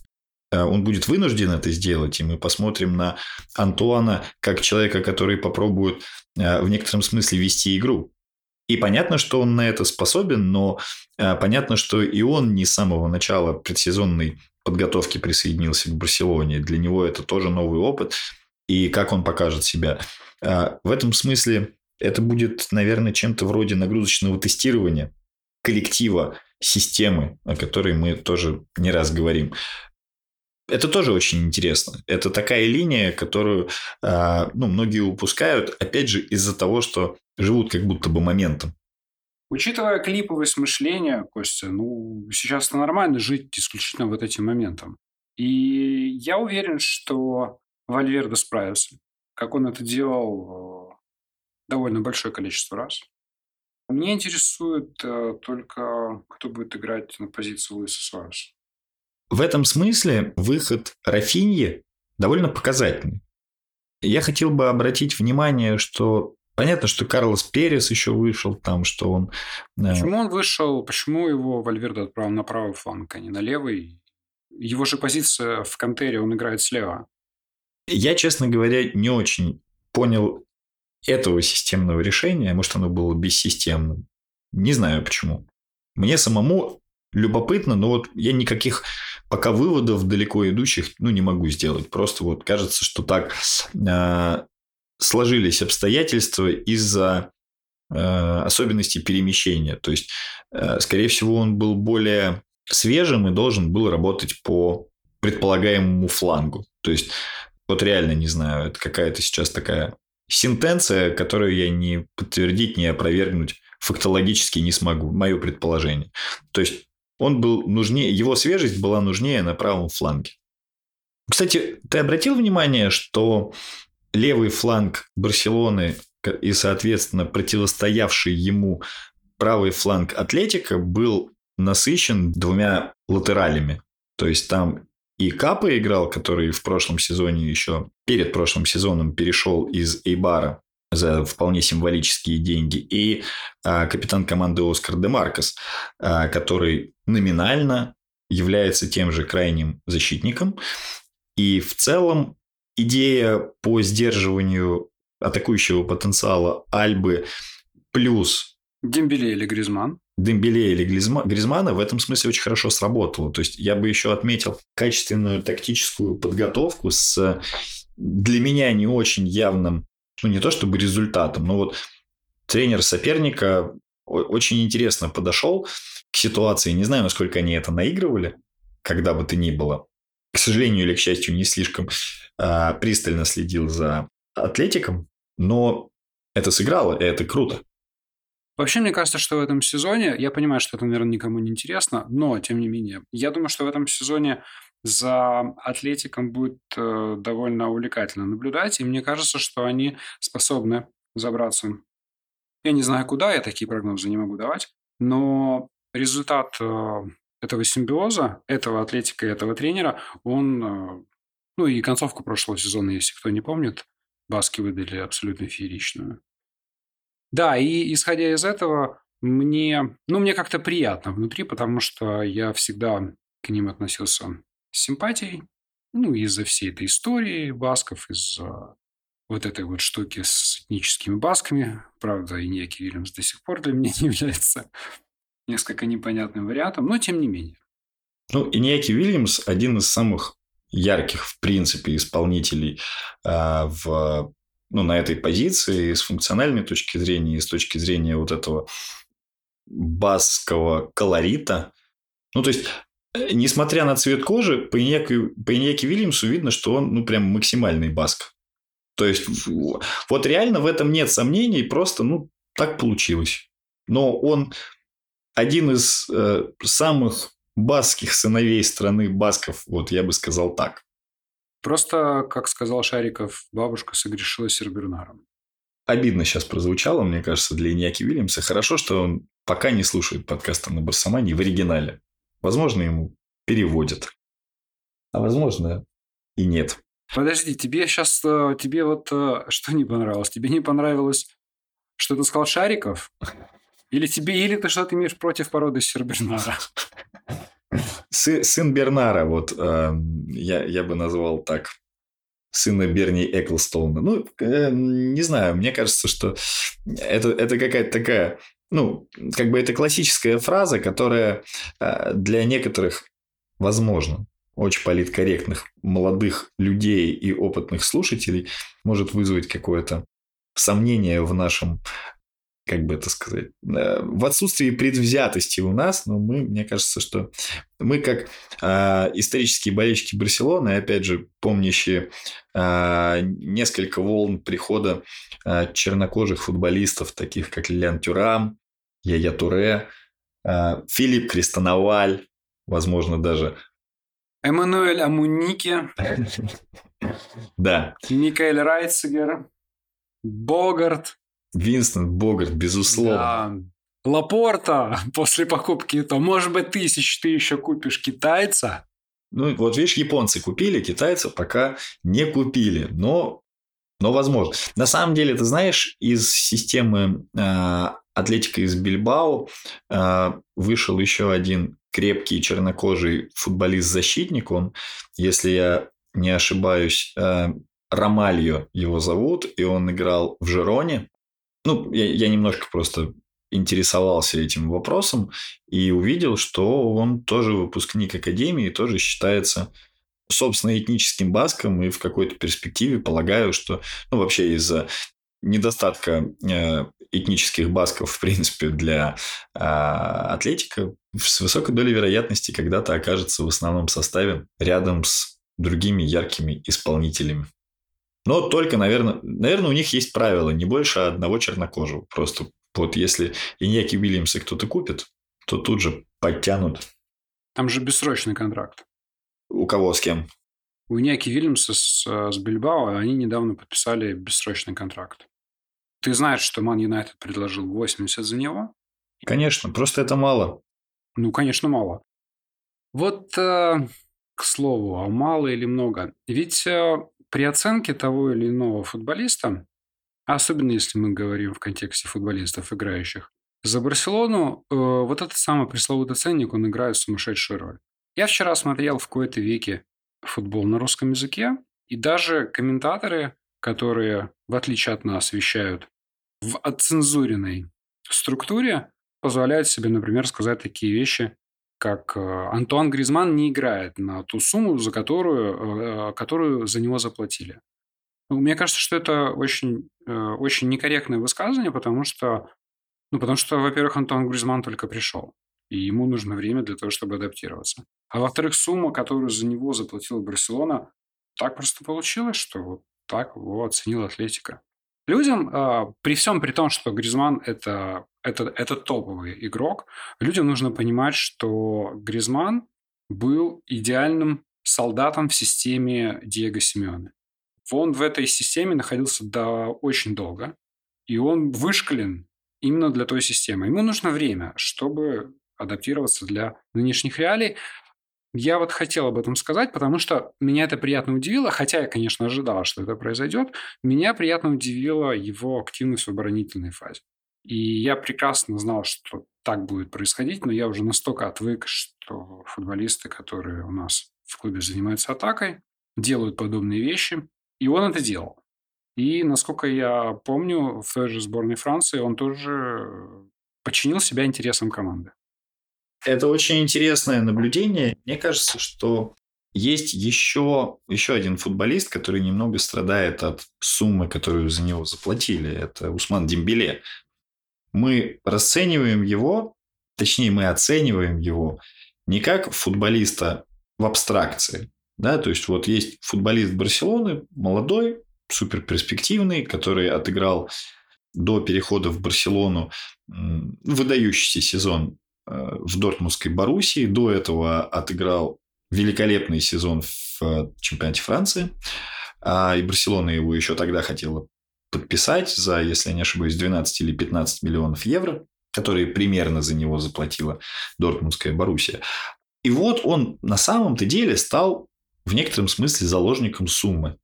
э, он будет вынужден это сделать, и мы посмотрим на Антуана как человека, который попробует э, в некотором смысле вести игру. И понятно, что он на это способен, но э, понятно, что и он не с самого начала предсезонной подготовки присоединился к Барселоне. Для него это тоже новый опыт, и как он покажет себя. В этом смысле это будет, наверное, чем-то вроде нагрузочного тестирования коллектива, системы, о которой мы тоже не раз говорим. Это тоже очень интересно. Это такая линия, которую а, ну, многие упускают, опять же, из-за того, что живут как будто бы моментом. Учитывая клиповость мышления, Костя, ну, сейчас нормально жить исключительно вот этим моментом. И я уверен, что Вальвердо справится, как он это делал э, довольно большое количество раз. Мне интересует э, только, кто будет играть на позиции Луиса Суареса. В этом смысле выход Рафиньи довольно показательный. Я хотел бы обратить внимание, что понятно, что Карлос Перес еще вышел там, что он... Э, почему он вышел? Почему его Вальверде отправил на правый фланг, а не на левый? Его же позиция в Кантере, он играет слева. Я, честно говоря, не очень понял этого системного решения, может, оно было бессистемным. Не знаю почему. Мне самому любопытно, но вот я никаких пока выводов далеко идущих ну, не могу сделать. Просто вот кажется, что так э, сложились обстоятельства из-за э, особенностей перемещения. То есть, э, скорее всего, он был более свежим и должен был работать по предполагаемому флангу. То есть, вот реально не знаю, это какая-то сейчас такая сентенция, которую я не подтвердить, не опровергнуть фактологически не смогу. Мое предположение. То есть, он был нужнее, его свежесть была нужнее на правом фланге. Кстати, ты обратил внимание, что левый фланг Барселоны и, соответственно, противостоявший ему правый фланг Атлетика был насыщен двумя латералями. То есть там и Капа играл, который в прошлом сезоне еще, перед прошлым сезоном перешел из Эйбара за вполне символические деньги, и а, капитан команды Оскар де Маркос, а, который номинально является тем же крайним защитником. И в целом идея по сдерживанию атакующего потенциала Альбы плюс... Дембеле или Гризман. Дембеле или Гризмана в этом смысле очень хорошо сработало. То есть, я бы еще отметил качественную тактическую подготовку с для меня не очень явным, ну, не то чтобы результатом, но вот тренер соперника очень интересно подошел к ситуации. Не знаю, насколько они это наигрывали, когда бы то ни было. К сожалению или к счастью, не слишком а, пристально следил за атлетиком, но это сыграло, и это круто. Вообще, мне кажется, что в этом сезоне, я понимаю, что это, наверное, никому не интересно, но, тем не менее, я думаю, что в этом сезоне за Атлетиком будет э, довольно увлекательно наблюдать, и мне кажется, что они способны забраться. Я не знаю, куда, я такие прогнозы не могу давать, но результат э, этого симбиоза, этого Атлетика и этого тренера, он, э, ну и концовку прошлого сезона, если кто не помнит, Баски выдали абсолютно фееричную. Да, и исходя из этого, мне, ну, мне как-то приятно внутри, потому что я всегда к ним относился с симпатией. Ну, из-за всей этой истории басков, из-за вот этой вот штуки с этническими басками. Правда, и Неки Вильямс до сих пор для меня не является несколько непонятным вариантом, но тем не менее. Ну, и Неки Вильямс один из самых ярких, в принципе, исполнителей э, в ну, на этой позиции с функциональной точки зрения, и с точки зрения вот этого басского колорита. Ну, то есть, э, несмотря на цвет кожи, по Иньяке, по Иньяке Вильямсу видно, что он, ну, прям максимальный баск. То есть, вот реально в этом нет сомнений, просто, ну, так получилось. Но он один из э, самых баских сыновей страны басков. Вот я бы сказал так. Просто, как сказал Шариков, бабушка согрешила Сербернаром. Обидно сейчас прозвучало, мне кажется, для Иньяки Вильямса. Хорошо, что он пока не слушает подкаста на Барсамане в оригинале. Возможно, ему переводят. А возможно, и нет. Подожди, тебе сейчас, э, тебе вот э, что не понравилось? Тебе не понравилось, что ты сказал Шариков? Или тебе, или ты что-то имеешь против породы Сербернара? Сы, сын Бернара, вот э, я, я бы назвал так. Сына Берни Эклстоуна. Ну, э, не знаю, мне кажется, что это, это какая-то такая, ну, как бы это классическая фраза, которая э, для некоторых, возможно, очень политкорректных молодых людей и опытных слушателей может вызвать какое-то сомнение в нашем как бы это сказать, э, в отсутствии предвзятости у нас, но мы, мне кажется, что мы как э, исторические болельщики Барселоны, опять же, помнящие э, несколько волн прихода э, чернокожих футболистов, таких как Лилиан Тюрам, Яя Туре, э, Филипп Крестоноваль, возможно, даже Эммануэль Амуники. Да. Микаэль Райцигер. Богарт. Винстон Богарт, безусловно. Да. Лапорта после покупки, то, может быть, тысяч ты еще купишь китайца. Ну, вот видишь, японцы купили, китайцы пока не купили, но, но возможно. На самом деле, ты знаешь, из системы э, Атлетика из Бильбао э, вышел еще один крепкий чернокожий футболист-защитник. Он, если я не ошибаюсь, э, Ромальо его зовут, и он играл в Жероне. Ну, я, я немножко просто интересовался этим вопросом и увидел, что он тоже выпускник академии, тоже считается собственно, этническим баском, и в какой-то перспективе полагаю, что ну, вообще из-за недостатка э, этнических басков, в принципе, для э, атлетика с высокой долей вероятности когда-то окажется в основном составе рядом с другими яркими исполнителями. Но только, наверное, наверное, у них есть правило, не больше одного чернокожего. Просто вот если Иньяки Уильямса кто-то купит, то тут же подтянут. Там же бессрочный контракт. У кого с кем? У Иньяки Вильямса с, с Бильбао они недавно подписали бессрочный контракт. Ты знаешь, что Ман Юнайтед предложил 80 за него? Конечно, просто это мало. Ну, конечно, мало. Вот, э, к слову, а мало или много? Ведь э, при оценке того или иного футболиста, особенно если мы говорим в контексте футболистов, играющих, за Барселону э, вот этот самый пресловутый ценник, он играет сумасшедшую роль. Я вчера смотрел в какой-то веке футбол на русском языке, и даже комментаторы, которые, в отличие от нас, вещают в отцензуренной структуре, позволяют себе, например, сказать такие вещи, как э, Антуан Гризман не играет на ту сумму, за которую, э, которую за него заплатили. Ну, мне кажется, что это очень, э, очень некорректное высказывание, потому что, ну, потому что, во-первых, Антуан Гризман только пришел, и ему нужно время для того, чтобы адаптироваться. А во-вторых, сумма, которую за него заплатила Барселона, так просто получилось, что вот так его оценила Атлетика. Людям, а, при всем при том, что Гризман это, это, это топовый игрок, людям нужно понимать, что Гризман был идеальным солдатом в системе Диего Симеоне. Он в этой системе находился до очень долго, и он вышкален именно для той системы. Ему нужно время, чтобы адаптироваться для нынешних реалий. Я вот хотел об этом сказать, потому что меня это приятно удивило, хотя я, конечно, ожидал, что это произойдет. Меня приятно удивила его активность в оборонительной фазе. И я прекрасно знал, что так будет происходить, но я уже настолько отвык, что футболисты, которые у нас в клубе занимаются атакой, делают подобные вещи. И он это делал. И, насколько я помню, в той же сборной Франции он тоже подчинил себя интересам команды. Это очень интересное наблюдение. Мне кажется, что есть еще, еще один футболист, который немного страдает от суммы, которую за него заплатили. Это Усман Дембеле. Мы расцениваем его, точнее, мы оцениваем его не как футболиста в абстракции. Да? То есть, вот есть футболист Барселоны, молодой, супер перспективный, который отыграл до перехода в Барселону выдающийся сезон в Дортмундской Боруссии. До этого отыграл великолепный сезон в чемпионате Франции. А, и Барселона его еще тогда хотела подписать за, если я не ошибаюсь, 12 или 15 миллионов евро, которые примерно за него заплатила Дортмундская Боруссия. И вот он на самом-то деле стал в некотором смысле заложником суммы.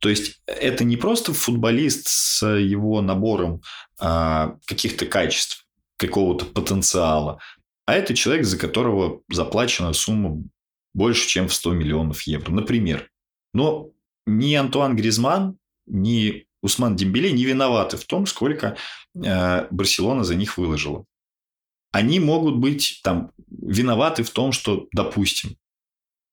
То есть это не просто футболист с его набором а, каких-то качеств, какого-то потенциала, а это человек, за которого заплачена сумма больше, чем в 100 миллионов евро, например. Но ни Антуан Гризман, ни Усман Дембеле не виноваты в том, сколько э, Барселона за них выложила. Они могут быть там виноваты в том, что, допустим,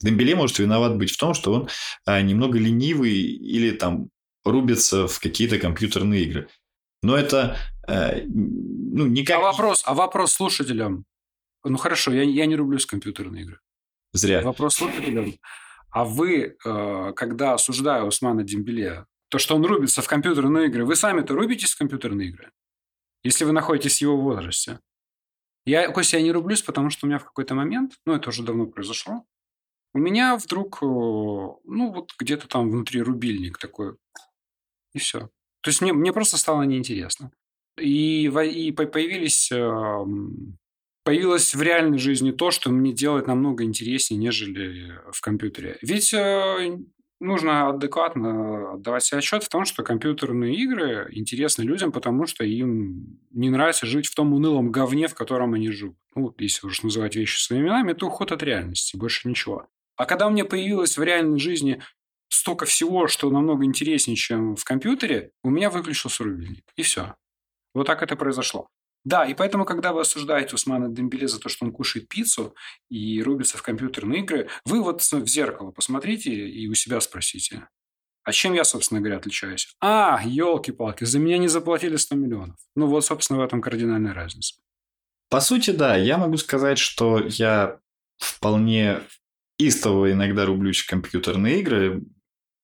Дембеле может виноват быть в том, что он э, немного ленивый или там рубится в какие-то компьютерные игры. Но это э, ну, никак... А вопрос, а вопрос слушателям? Ну хорошо, я, я не рублюсь в компьютерные игры. Зря. Вопрос слушателям. А вы, э, когда осуждая Усмана Дембеле, то, что он рубится в компьютерные игры, вы сами-то рубитесь в компьютерные игры? Если вы находитесь в его возрасте. Я, Костя, я не рублюсь, потому что у меня в какой-то момент, ну, это уже давно произошло, у меня вдруг, э, ну, вот где-то там внутри рубильник такой, и все. То есть мне, мне просто стало неинтересно. И, и появились эм, появилось в реальной жизни то, что мне делает намного интереснее, нежели в компьютере. Ведь э, нужно адекватно отдавать себе отчет в том, что компьютерные игры интересны людям, потому что им не нравится жить в том унылом говне, в котором они живут. Ну, если уж называть вещи своими именами, это уход от реальности, больше ничего. А когда у меня появилось в реальной жизни столько всего, что намного интереснее, чем в компьютере, у меня выключился рубильник. И все. Вот так это произошло. Да, и поэтому, когда вы осуждаете Усмана Дембеле за то, что он кушает пиццу и рубится в компьютерные игры, вы вот в зеркало посмотрите и у себя спросите, а чем я, собственно говоря, отличаюсь? А, елки-палки, за меня не заплатили 100 миллионов. Ну вот, собственно, в этом кардинальная разница. По сути, да, я могу сказать, что я вполне истово иногда рублюсь в компьютерные игры.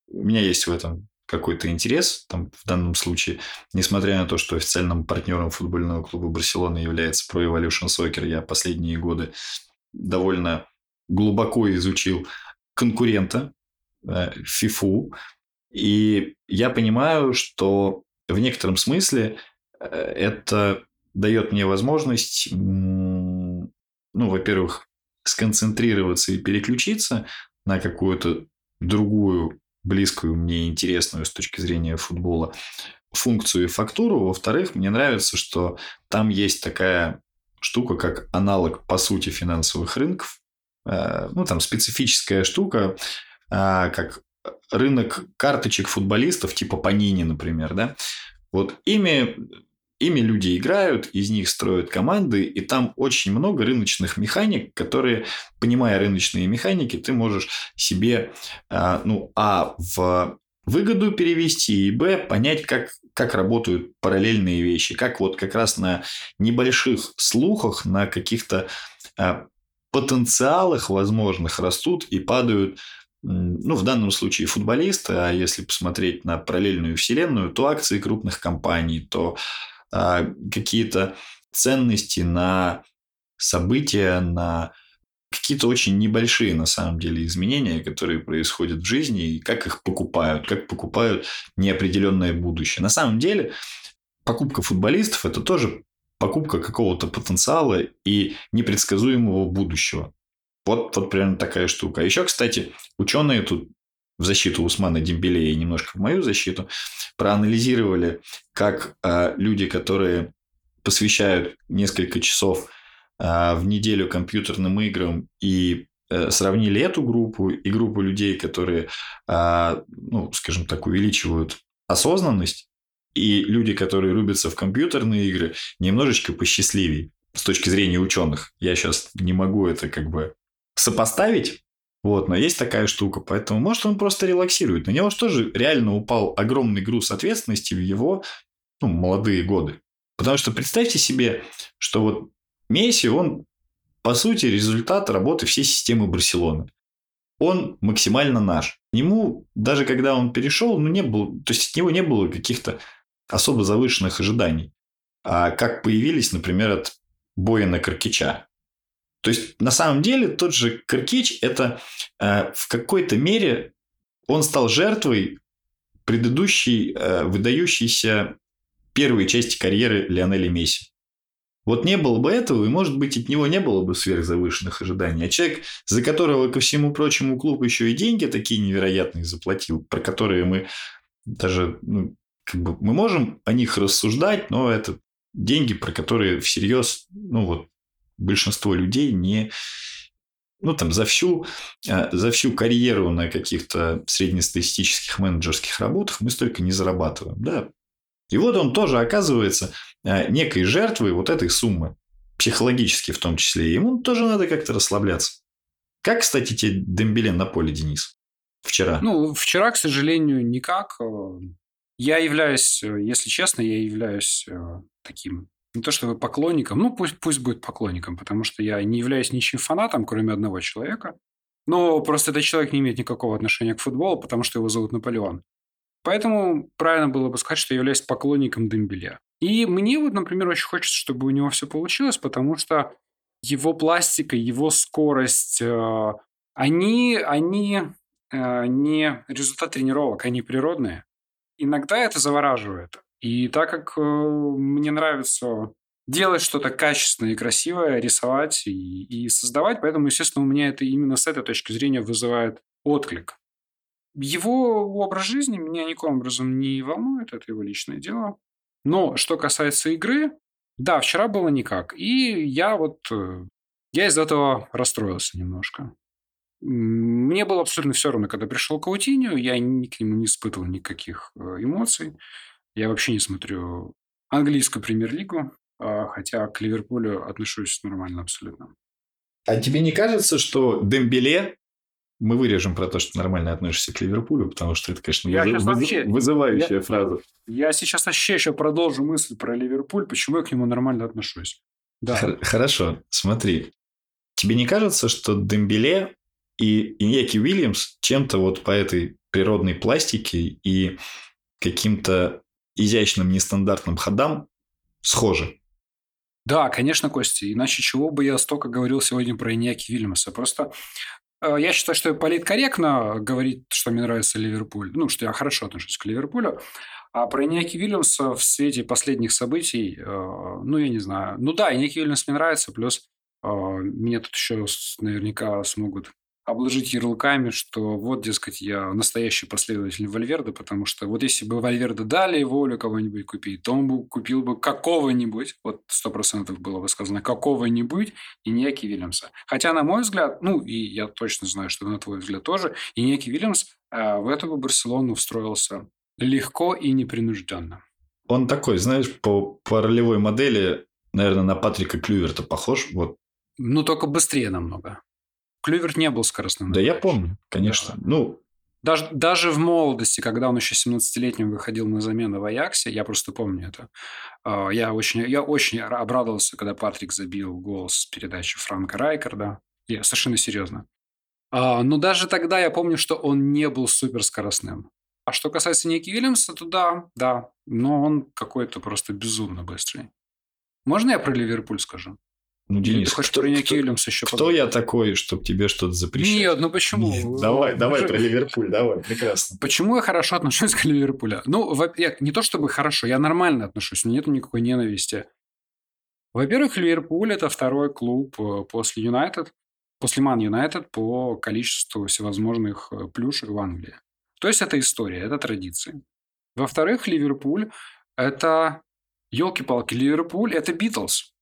У меня есть в этом какой-то интерес, там, в данном случае, несмотря на то, что официальным партнером футбольного клуба Барселона является Pro Evolution Soccer, я последние годы довольно глубоко изучил конкурента FIFA, э, и я понимаю, что в некотором смысле э, это дает мне возможность, ну, во-первых, сконцентрироваться и переключиться на какую-то другую близкую мне интересную с точки зрения футбола функцию и фактуру. Во-вторых, мне нравится, что там есть такая штука, как аналог, по сути, финансовых рынков. Э, ну, там специфическая штука, э, как рынок карточек футболистов, типа Панини, например, да. Вот ими Ими люди играют, из них строят команды, и там очень много рыночных механик, которые, понимая рыночные механики, ты можешь себе, а, ну, а, в выгоду перевести, и б, понять, как, как работают параллельные вещи, как вот как раз на небольших слухах, на каких-то а, потенциалах возможных растут и падают ну, в данном случае футболисты, а если посмотреть на параллельную вселенную, то акции крупных компаний, то а, какие-то ценности на события, на какие-то очень небольшие на самом деле изменения, которые происходят в жизни, и как их покупают, как покупают неопределенное будущее. На самом деле покупка футболистов – это тоже покупка какого-то потенциала и непредсказуемого будущего. Вот, вот примерно такая штука. А еще, кстати, ученые тут в защиту Усмана Дембеле и немножко в мою защиту, проанализировали, как э, люди, которые посвящают несколько часов э, в неделю компьютерным играм и э, сравнили эту группу и группу людей, которые, э, ну, скажем так, увеличивают осознанность, и люди, которые рубятся в компьютерные игры, немножечко посчастливее с точки зрения ученых. Я сейчас не могу это как бы сопоставить, вот, но есть такая штука, поэтому, может, он просто релаксирует. На него же тоже реально упал огромный груз ответственности в его ну, молодые годы. Потому что представьте себе, что вот Месси, он, по сути, результат работы всей системы Барселоны. Он максимально наш. Ему, даже когда он перешел, ну, не было, то есть от него не было каких-то особо завышенных ожиданий. А как появились, например, от Боина Каркича. То есть, на самом деле, тот же Киркич – это э, в какой-то мере он стал жертвой предыдущей э, выдающейся первой части карьеры Лионеля Месси. Вот не было бы этого, и, может быть, от него не было бы сверхзавышенных ожиданий. А человек, за которого, ко всему прочему, клуб еще и деньги такие невероятные заплатил, про которые мы даже, ну, как бы, мы можем о них рассуждать, но это деньги, про которые всерьез, ну, вот, большинство людей не, ну, там, за всю, э, за всю карьеру на каких-то среднестатистических менеджерских работах мы столько не зарабатываем. Да, и вот он тоже оказывается э, некой жертвой вот этой суммы, психологически в том числе. Ему тоже надо как-то расслабляться. Как, кстати, тебе Дембеле на поле, Денис? Вчера. Ну, вчера, к сожалению, никак. Я являюсь, если честно, я являюсь э, таким не то чтобы поклонником, ну пусть, пусть будет поклонником, потому что я не являюсь ничьим фанатом, кроме одного человека. Но просто этот человек не имеет никакого отношения к футболу, потому что его зовут Наполеон. Поэтому правильно было бы сказать, что я являюсь поклонником Дембеля. И мне вот, например, очень хочется, чтобы у него все получилось, потому что его пластика, его скорость, э, они, они э, не результат тренировок, они природные. Иногда это завораживает. И так как э, мне нравится делать что-то качественное и красивое, рисовать и, и создавать, поэтому, естественно, у меня это именно с этой точки зрения вызывает отклик. Его образ жизни меня никаким образом не волнует, это его личное дело. Но что касается игры, да, вчера было никак. И я вот, э, я из этого расстроился немножко. Мне было абсолютно все равно, когда пришел Каутиню, я ни к нему не испытывал никаких э, эмоций. Я вообще не смотрю английскую премьер-лигу, а, хотя к Ливерпулю отношусь нормально абсолютно. А тебе не кажется, что Дембеле мы вырежем про то, что нормально относишься к Ливерпулю, потому что это, конечно, я выз... вообще... вызывающая я... фраза. Я сейчас вообще еще продолжу мысль про Ливерпуль, почему я к нему нормально отношусь. Да. Хорошо, смотри. Тебе не кажется, что Дембеле и Иньяки Уильямс чем-то вот по этой природной пластике и каким-то изящным нестандартным ходам схожи? Да, конечно, Костя. Иначе чего бы я столько говорил сегодня про Иньяки Вильямса. Просто Э, я считаю, что политкорректно говорить, что мне нравится Ливерпуль. Ну, что я хорошо отношусь к Ливерпулю. А про Иняки Вильямса в свете последних событий, э, ну, я не знаю. Ну да, Иняки Вильямс мне нравится, плюс э, меня тут еще наверняка смогут обложить ярлыками, что вот, дескать, я настоящий последователь Вальверда, потому что вот если бы Вальверда дали волю кого-нибудь купить, то он бы купил бы какого-нибудь, вот сто процентов было бы сказано, какого-нибудь и Иньяки Вильямса. Хотя, на мой взгляд, ну, и я точно знаю, что на твой взгляд тоже, и Иньяки Вильямс э, в эту Барселону встроился легко и непринужденно. Он такой, знаешь, по, по ролевой модели, наверное, на Патрика Клюверта похож. Вот. Ну, только быстрее намного. Клюверт не был скоростным. Да, я помню, конечно. Да. Ну, даже, даже в молодости, когда он еще 17-летним выходил на замену в Аяксе, я просто помню это. А, я очень, я очень обрадовался, когда Патрик забил гол с передачи Франка Райкарда. Я совершенно серьезно. А, но даже тогда я помню, что он не был суперскоростным. А что касается Ники Вильямса, то да, да. Но он какой-то просто безумно быстрый. Можно я про Ливерпуль скажу? Ну, Денис, ты хочешь кто, про Уильямса еще Кто я такой, чтобы тебе что-то запрещать? Нет, ну почему? Нет, давай, давай про Ливерпуль, давай, прекрасно. Почему я хорошо отношусь к Ливерпулю? Ну, я, не то чтобы хорошо, я нормально отношусь, у меня нет никакой ненависти. Во-первых, Ливерпуль – это второй клуб э, после Юнайтед, после Ман Юнайтед по количеству всевозможных э, плюшек в Англии. То есть, это история, это традиции. Во-вторых, Ливерпуль – это, елки-палки, Ливерпуль – это Битлз.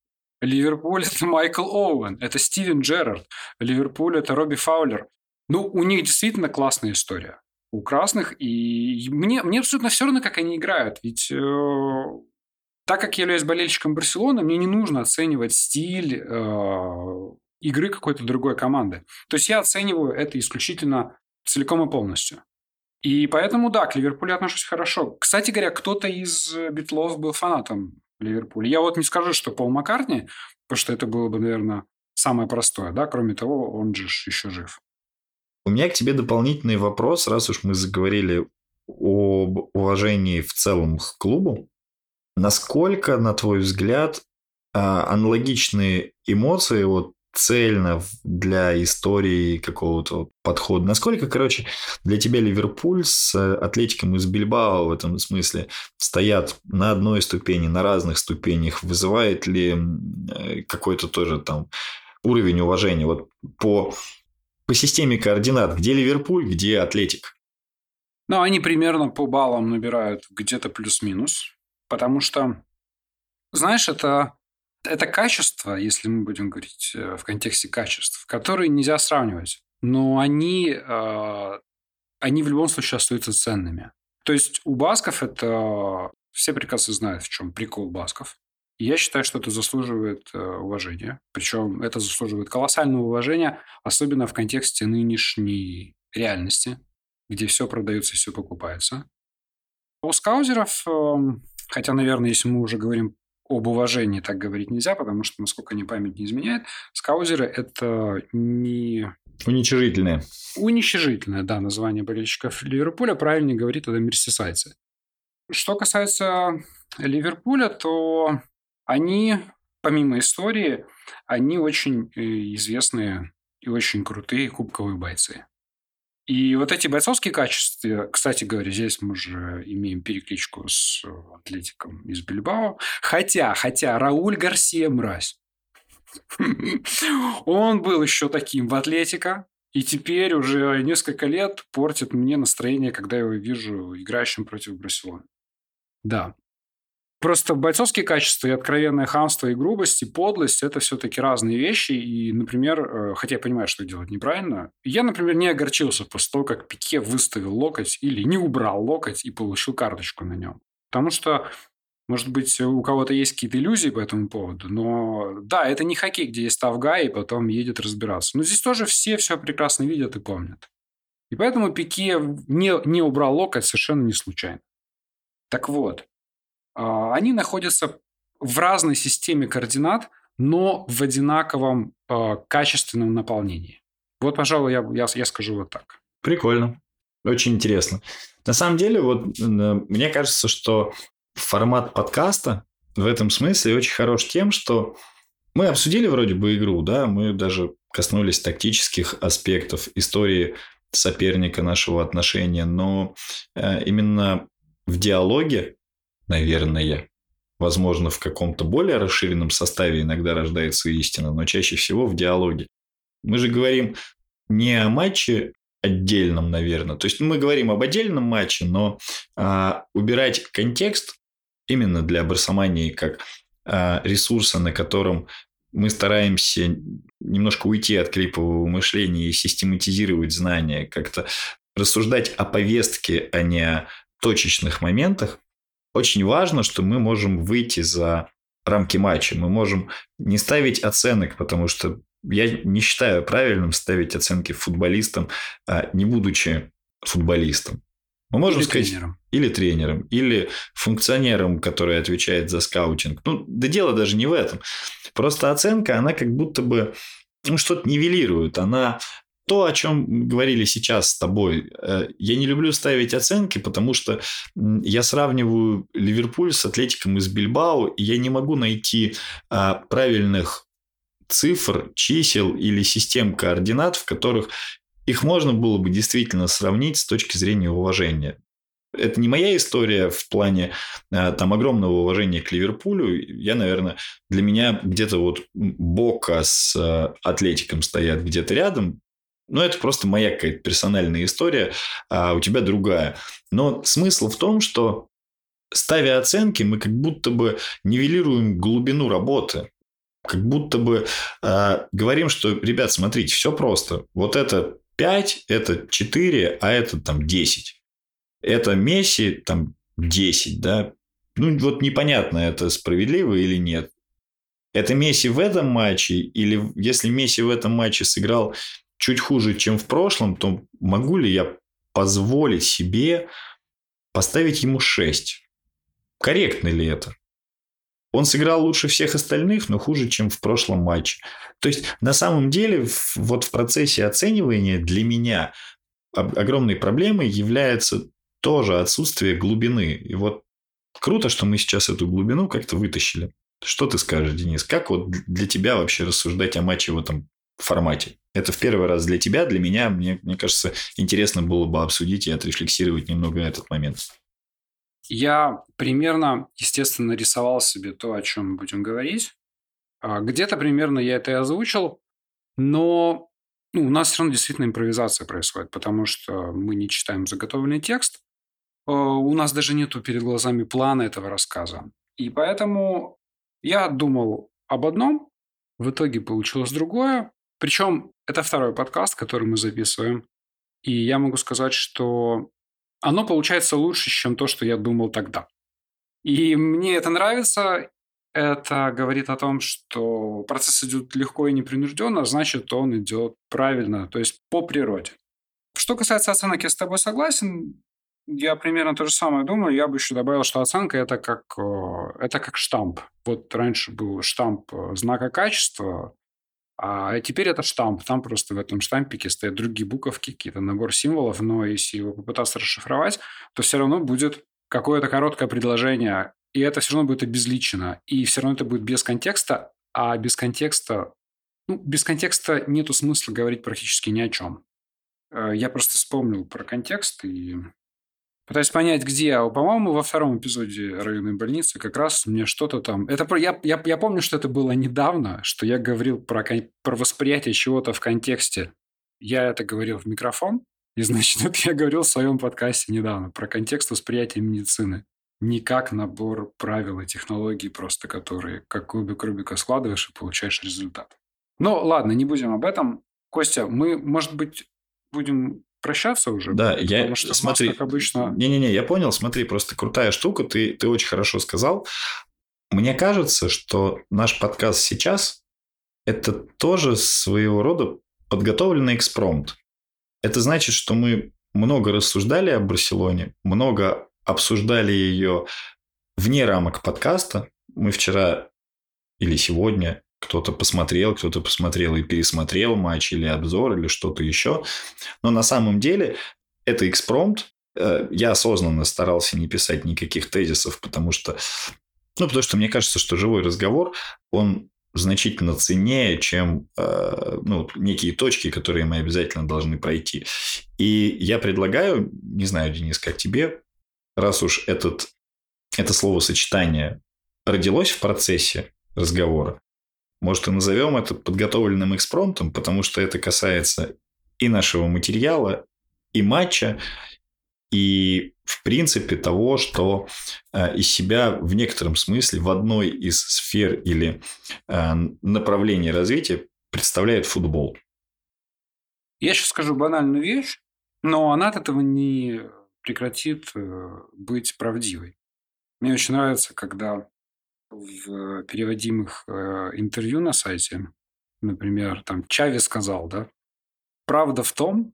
Ливерпуль – это Майкл Оуэн, это Стивен Джерард. Ливерпуль – это Робби Фаулер. Ну, у них действительно классная история. У красных. И мне, мне абсолютно все равно, как они играют. Ведь э, так как я являюсь болельщиком Барселоны, мне не нужно оценивать стиль э, игры какой-то другой команды. То есть я оцениваю это исключительно целиком и полностью. И поэтому, да, к Ливерпулю отношусь хорошо. Кстати говоря, кто-то из Битлов был фанатом Ливерпуль. Я вот не скажу, что Пол Маккартни, потому что это было бы, наверное, самое простое, да, кроме того, он же еще жив. У меня к тебе дополнительный вопрос, раз уж мы заговорили об уважении в целом к клубу. Насколько, на твой взгляд, а, аналогичные эмоции вот цельно для истории какого-то подхода? Насколько, короче, для тебя Ливерпуль с Атлетиком из Бильбао в этом смысле стоят на одной ступени, на разных ступенях? Вызывает ли э, какой-то тоже там уровень уважения? Вот по, по системе координат, где Ливерпуль, где Атлетик? Ну, они примерно по баллам набирают где-то плюс-минус, потому что, знаешь, это это качество, если мы будем говорить э, в контексте качеств, которые нельзя сравнивать. Но они, э, они в любом случае остаются ценными. То есть у басков это... Все прекрасно знают, в чем прикол басков. Я считаю, что это заслуживает э, уважения. Причем это заслуживает колоссального уважения, особенно в контексте нынешней реальности, где все продается и все покупается. У скаузеров, эм, хотя, наверное, если мы уже говорим об уважении так говорить нельзя, потому что, насколько мне память не изменяет, скаузеры – это не... Уничижительное. Уничижительное, да, название болельщиков Ливерпуля. Правильнее говорит это мерсисайцы. Что касается Ливерпуля, то они, помимо истории, они очень э, известные и очень крутые кубковые бойцы. И вот эти бойцовские качества, кстати говоря, здесь мы уже имеем перекличку с атлетиком из Бильбао. Хотя, хотя Рауль Гарсия мразь. Он был еще таким в атлетика, и теперь уже несколько лет портит мне настроение, когда я его вижу играющим против Барселоны. Да. Просто бойцовские качества и откровенное хамство и грубость, и подлость – это все-таки разные вещи. И, например, э, хотя я понимаю, что делать неправильно, я, например, не огорчился после того, как Пике выставил локоть или не убрал локоть и получил карточку на нем. Потому что может быть, у кого-то есть какие-то иллюзии по этому поводу, но да, это не хоккей, где есть тавга и потом едет разбираться. Но здесь тоже все все прекрасно видят и помнят. И поэтому Пике не, не убрал локоть совершенно не случайно. Так вот, они находятся в разной системе координат, но в одинаковом а, качественном наполнении. Вот, пожалуй, я, я, я скажу вот так. Прикольно. Очень интересно. На самом деле, вот мне кажется, что формат подкаста в этом смысле очень хорош тем, что мы обсудили вроде бы игру, да, мы даже коснулись тактических аспектов истории соперника нашего отношения, но э, именно в диалоге наверное. Возможно, в каком-то более расширенном составе иногда рождается истина, но чаще всего в диалоге. Мы же говорим не о матче отдельном, наверное. То есть мы говорим об отдельном матче, но а, убирать контекст именно для барсомании как а, ресурса, на котором мы стараемся немножко уйти от клипового мышления и систематизировать знания, как-то рассуждать о повестке, а не о точечных моментах, очень важно, что мы можем выйти за рамки матча. Мы можем не ставить оценок, потому что я не считаю правильным ставить оценки футболистам, а, не будучи футболистом. Мы можем или сказать, тренером. или тренером, или функционером, который отвечает за скаутинг. Ну, да дело даже не в этом. Просто оценка, она как будто бы ну, что-то нивелирует. Она то, о чем говорили сейчас с тобой, э, я не люблю ставить оценки, потому что я сравниваю Ливерпуль с Атлетиком из Бильбао, и я не могу найти а, правильных цифр, чисел или систем координат, в которых их можно было бы действительно сравнить с точки зрения уважения. Это не моя история в плане а, там огромного уважения к Ливерпулю. Я, наверное, для меня где-то вот Бока с а, Атлетиком стоят где-то рядом. Ну, это просто моя какая-то персональная история, а у тебя другая. Но смысл в том, что ставя оценки, мы как будто бы нивелируем глубину работы. Как будто бы э, говорим, что, ребят, смотрите, все просто. Вот это 5, это 4, а это там 10. Это Месси там 10, да. Ну, вот непонятно, это справедливо или нет. Это Месси в этом матче, или если Месси в этом матче сыграл чуть хуже, чем в прошлом, то могу ли я позволить себе поставить ему 6? Корректно ли это? Он сыграл лучше всех остальных, но хуже, чем в прошлом матче. То есть, на самом деле, вот в процессе оценивания для меня огромной проблемой является тоже отсутствие глубины. И вот круто, что мы сейчас эту глубину как-то вытащили. Что ты скажешь, Денис? Как вот для тебя вообще рассуждать о матче в этом формате? Это в первый раз для тебя, для меня, мне, мне кажется, интересно было бы обсудить и отрефлексировать немного этот момент. Я примерно, естественно, рисовал себе то, о чем мы будем говорить. А, где-то примерно я это и озвучил, но ну, у нас все равно действительно импровизация происходит, потому что мы не читаем заготовленный текст, а, у нас даже нету перед глазами плана этого рассказа. И поэтому я думал об одном, в итоге получилось другое. Причем это второй подкаст, который мы записываем. И я могу сказать, что оно получается лучше, чем то, что я думал тогда. И мне это нравится. Это говорит о том, что процесс идет легко и непринужденно, значит, он идет правильно, то есть по природе. Что касается оценок, я с тобой согласен. Я примерно то же самое думаю. Я бы еще добавил, что оценка это как, э, это как штамп. Вот раньше был штамп э, знака качества, а теперь это штамп. Там просто в этом штампике стоят другие буковки, какие-то набор символов, но если его попытаться расшифровать, то все равно будет какое-то короткое предложение, и это все равно будет обезличено, и все равно это будет без контекста, а без контекста, ну, без контекста нету смысла говорить практически ни о чем. Э, я просто вспомнил про контекст и Пытаюсь понять, где. А, по-моему, во втором эпизоде районной больницы как раз мне что-то там... Это я, я, я помню, что это было недавно, что я говорил про, про восприятие чего-то в контексте. Я это говорил в микрофон, и, значит, это я говорил в своем подкасте недавно про контекст восприятия медицины. Не как набор правил и технологий просто, которые как кубик Рубика складываешь и получаешь результат. Ну, ладно, не будем об этом. Костя, мы, может быть, будем прощаться уже. Да, я что смотри, нас, обычно. Не-не-не, я понял, смотри, просто крутая штука, ты, ты очень хорошо сказал. Мне кажется, что наш подкаст сейчас это тоже своего рода подготовленный экспромт. Это значит, что мы много рассуждали о Барселоне, много обсуждали ее вне рамок подкаста. Мы вчера или сегодня кто-то посмотрел, кто-то посмотрел и пересмотрел матч или обзор или что-то еще. Но на самом деле это экспромт. Э, я осознанно старался не писать никаких тезисов, потому что, ну, потому что мне кажется, что живой разговор, он значительно ценнее, чем э, ну, некие точки, которые мы обязательно должны пройти. И я предлагаю, не знаю, Денис, как тебе, раз уж этот, это словосочетание родилось в процессе разговора, может, и назовем это подготовленным экспромтом, потому что это касается и нашего материала, и матча, и, в принципе, того, что э, из себя в некотором смысле в одной из сфер или э, направлений развития представляет футбол. Я сейчас скажу банальную вещь, но она от этого не прекратит э, быть правдивой. Мне очень нравится, когда в переводимых э, интервью на сайте, например, там Чави сказал, да, правда в том,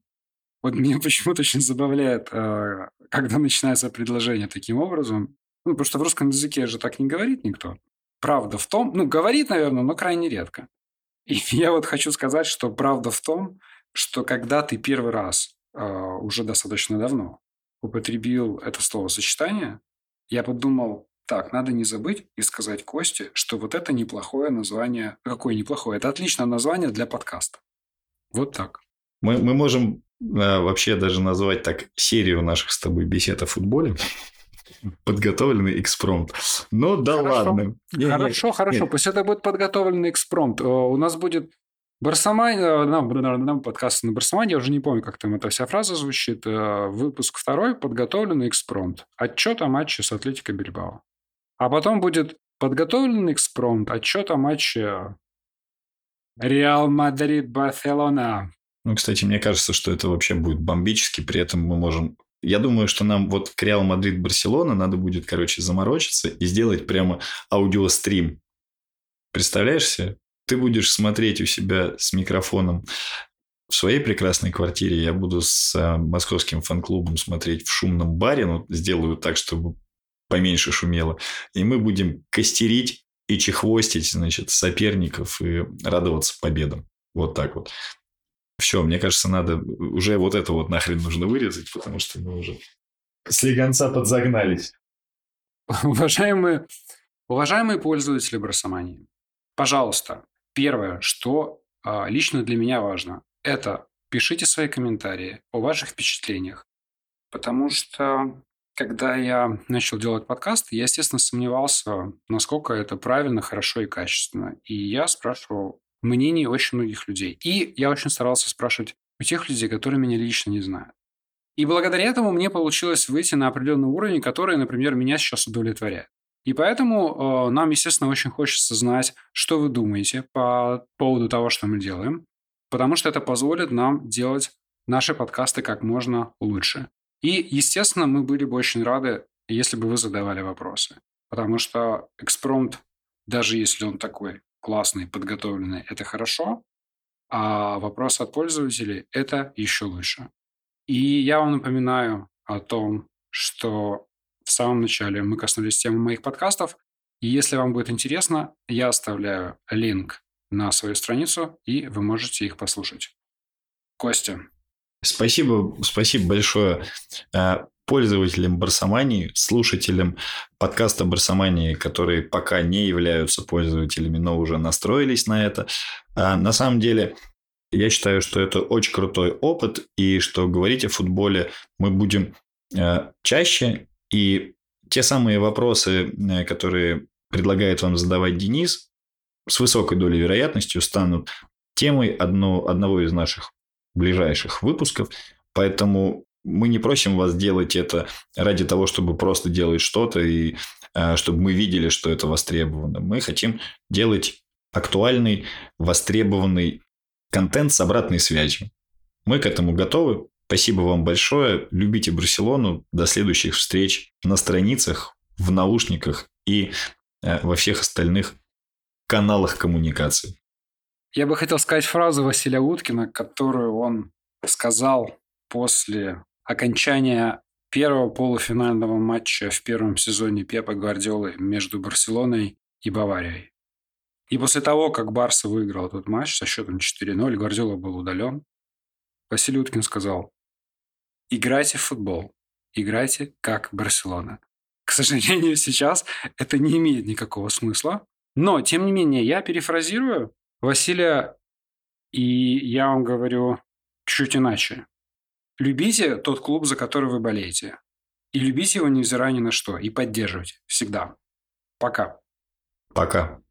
вот меня почему-то очень забавляет, э, когда начинается предложение таким образом, ну, потому что в русском языке же так не говорит никто. Правда в том, ну, говорит, наверное, но крайне редко. И я вот хочу сказать, что правда в том, что когда ты первый раз, э, уже достаточно давно, употребил это словосочетание, я подумал, так, надо не забыть и сказать Косте, что вот это неплохое название. Какое неплохое? Это отличное название для подкаста. Вот так. Мы, мы можем э, вообще даже назвать так серию наших с тобой бесед о футболе. Подготовленный экспромт. Ну да хорошо. ладно. Хорошо, нет, хорошо. Нет. Пусть это будет подготовленный экспромт. Э, у нас будет Барсамань, э, нам, нам подкаст на Барсамане, я уже не помню, как там эта вся фраза звучит. Э, выпуск второй, подготовленный экспромт. Отчет о матче с Атлетико Бильбао. А потом будет подготовленный экспромт, отчет о матче Реал Мадрид Барселона. Ну, кстати, мне кажется, что это вообще будет бомбически. При этом мы можем... Я думаю, что нам вот к Реал Мадрид Барселона надо будет, короче, заморочиться и сделать прямо аудиострим. Представляешь себе? Ты будешь смотреть у себя с микрофоном в своей прекрасной квартире. Я буду с э, московским фан-клубом смотреть в шумном баре. Ну, сделаю так, чтобы поменьше шумело. И мы будем костерить и чехвостить, значит, соперников и радоваться победам. Вот так вот. Все, мне кажется, надо уже вот это вот нахрен нужно вырезать, потому что мы уже слегонца подзагнались. Уважаемые Уважаемые пользователи Барсомании, пожалуйста, первое, что а, лично для меня важно, это пишите свои комментарии о ваших впечатлениях. Потому что когда я начал делать подкаст, я, естественно, сомневался, насколько это правильно, хорошо и качественно. И я спрашивал мнений очень многих людей. И я очень старался спрашивать у тех людей, которые меня лично не знают. И благодаря этому мне получилось выйти на определенный уровень, который, например, меня сейчас удовлетворяет. И поэтому э, нам, естественно, очень хочется знать, что вы думаете по поводу того, что мы делаем, потому что это позволит нам делать наши подкасты как можно лучше. И, естественно, мы были бы очень рады, если бы вы задавали вопросы. Потому что экспромт, даже если он такой классный, подготовленный, это хорошо, а вопрос от пользователей – это еще лучше. И я вам напоминаю о том, что в самом начале мы коснулись темы моих подкастов. И если вам будет интересно, я оставляю линк на свою страницу, и вы можете их послушать. Костя, Спасибо, спасибо большое э, пользователям Барсомании, слушателям подкаста Барсомании, которые пока не являются пользователями, но уже настроились на это. А на самом деле, я считаю, что это очень крутой опыт, и что говорить о футболе мы будем э, чаще. И те самые вопросы, э, которые предлагает вам задавать Денис, с высокой долей вероятностью станут темой одно, одного из наших ближайших выпусков. Поэтому мы не просим вас делать это ради того, чтобы просто делать что-то и э, чтобы мы видели, что это востребовано. Мы хотим делать актуальный, востребованный контент с обратной связью. Мы к этому готовы. Спасибо вам большое. Любите Барселону. До следующих встреч на страницах, в наушниках и э, во всех остальных каналах коммуникации. Я бы хотел сказать фразу Василия Уткина, которую он сказал после окончания первого полуфинального матча в первом сезоне Пепа Гвардиолы между Барселоной и Баварией. И после того, как Барса выиграл этот матч со счетом 4-0, Гвардиола был удален, Василий Уткин сказал, играйте в футбол, играйте как Барселона. К сожалению, сейчас это не имеет никакого смысла. Но, тем не менее, я перефразирую Василия, и я вам говорю чуть иначе. Любите тот клуб, за который вы болеете. И любите его, невзирая ни на что. И поддерживайте. Всегда. Пока. Пока.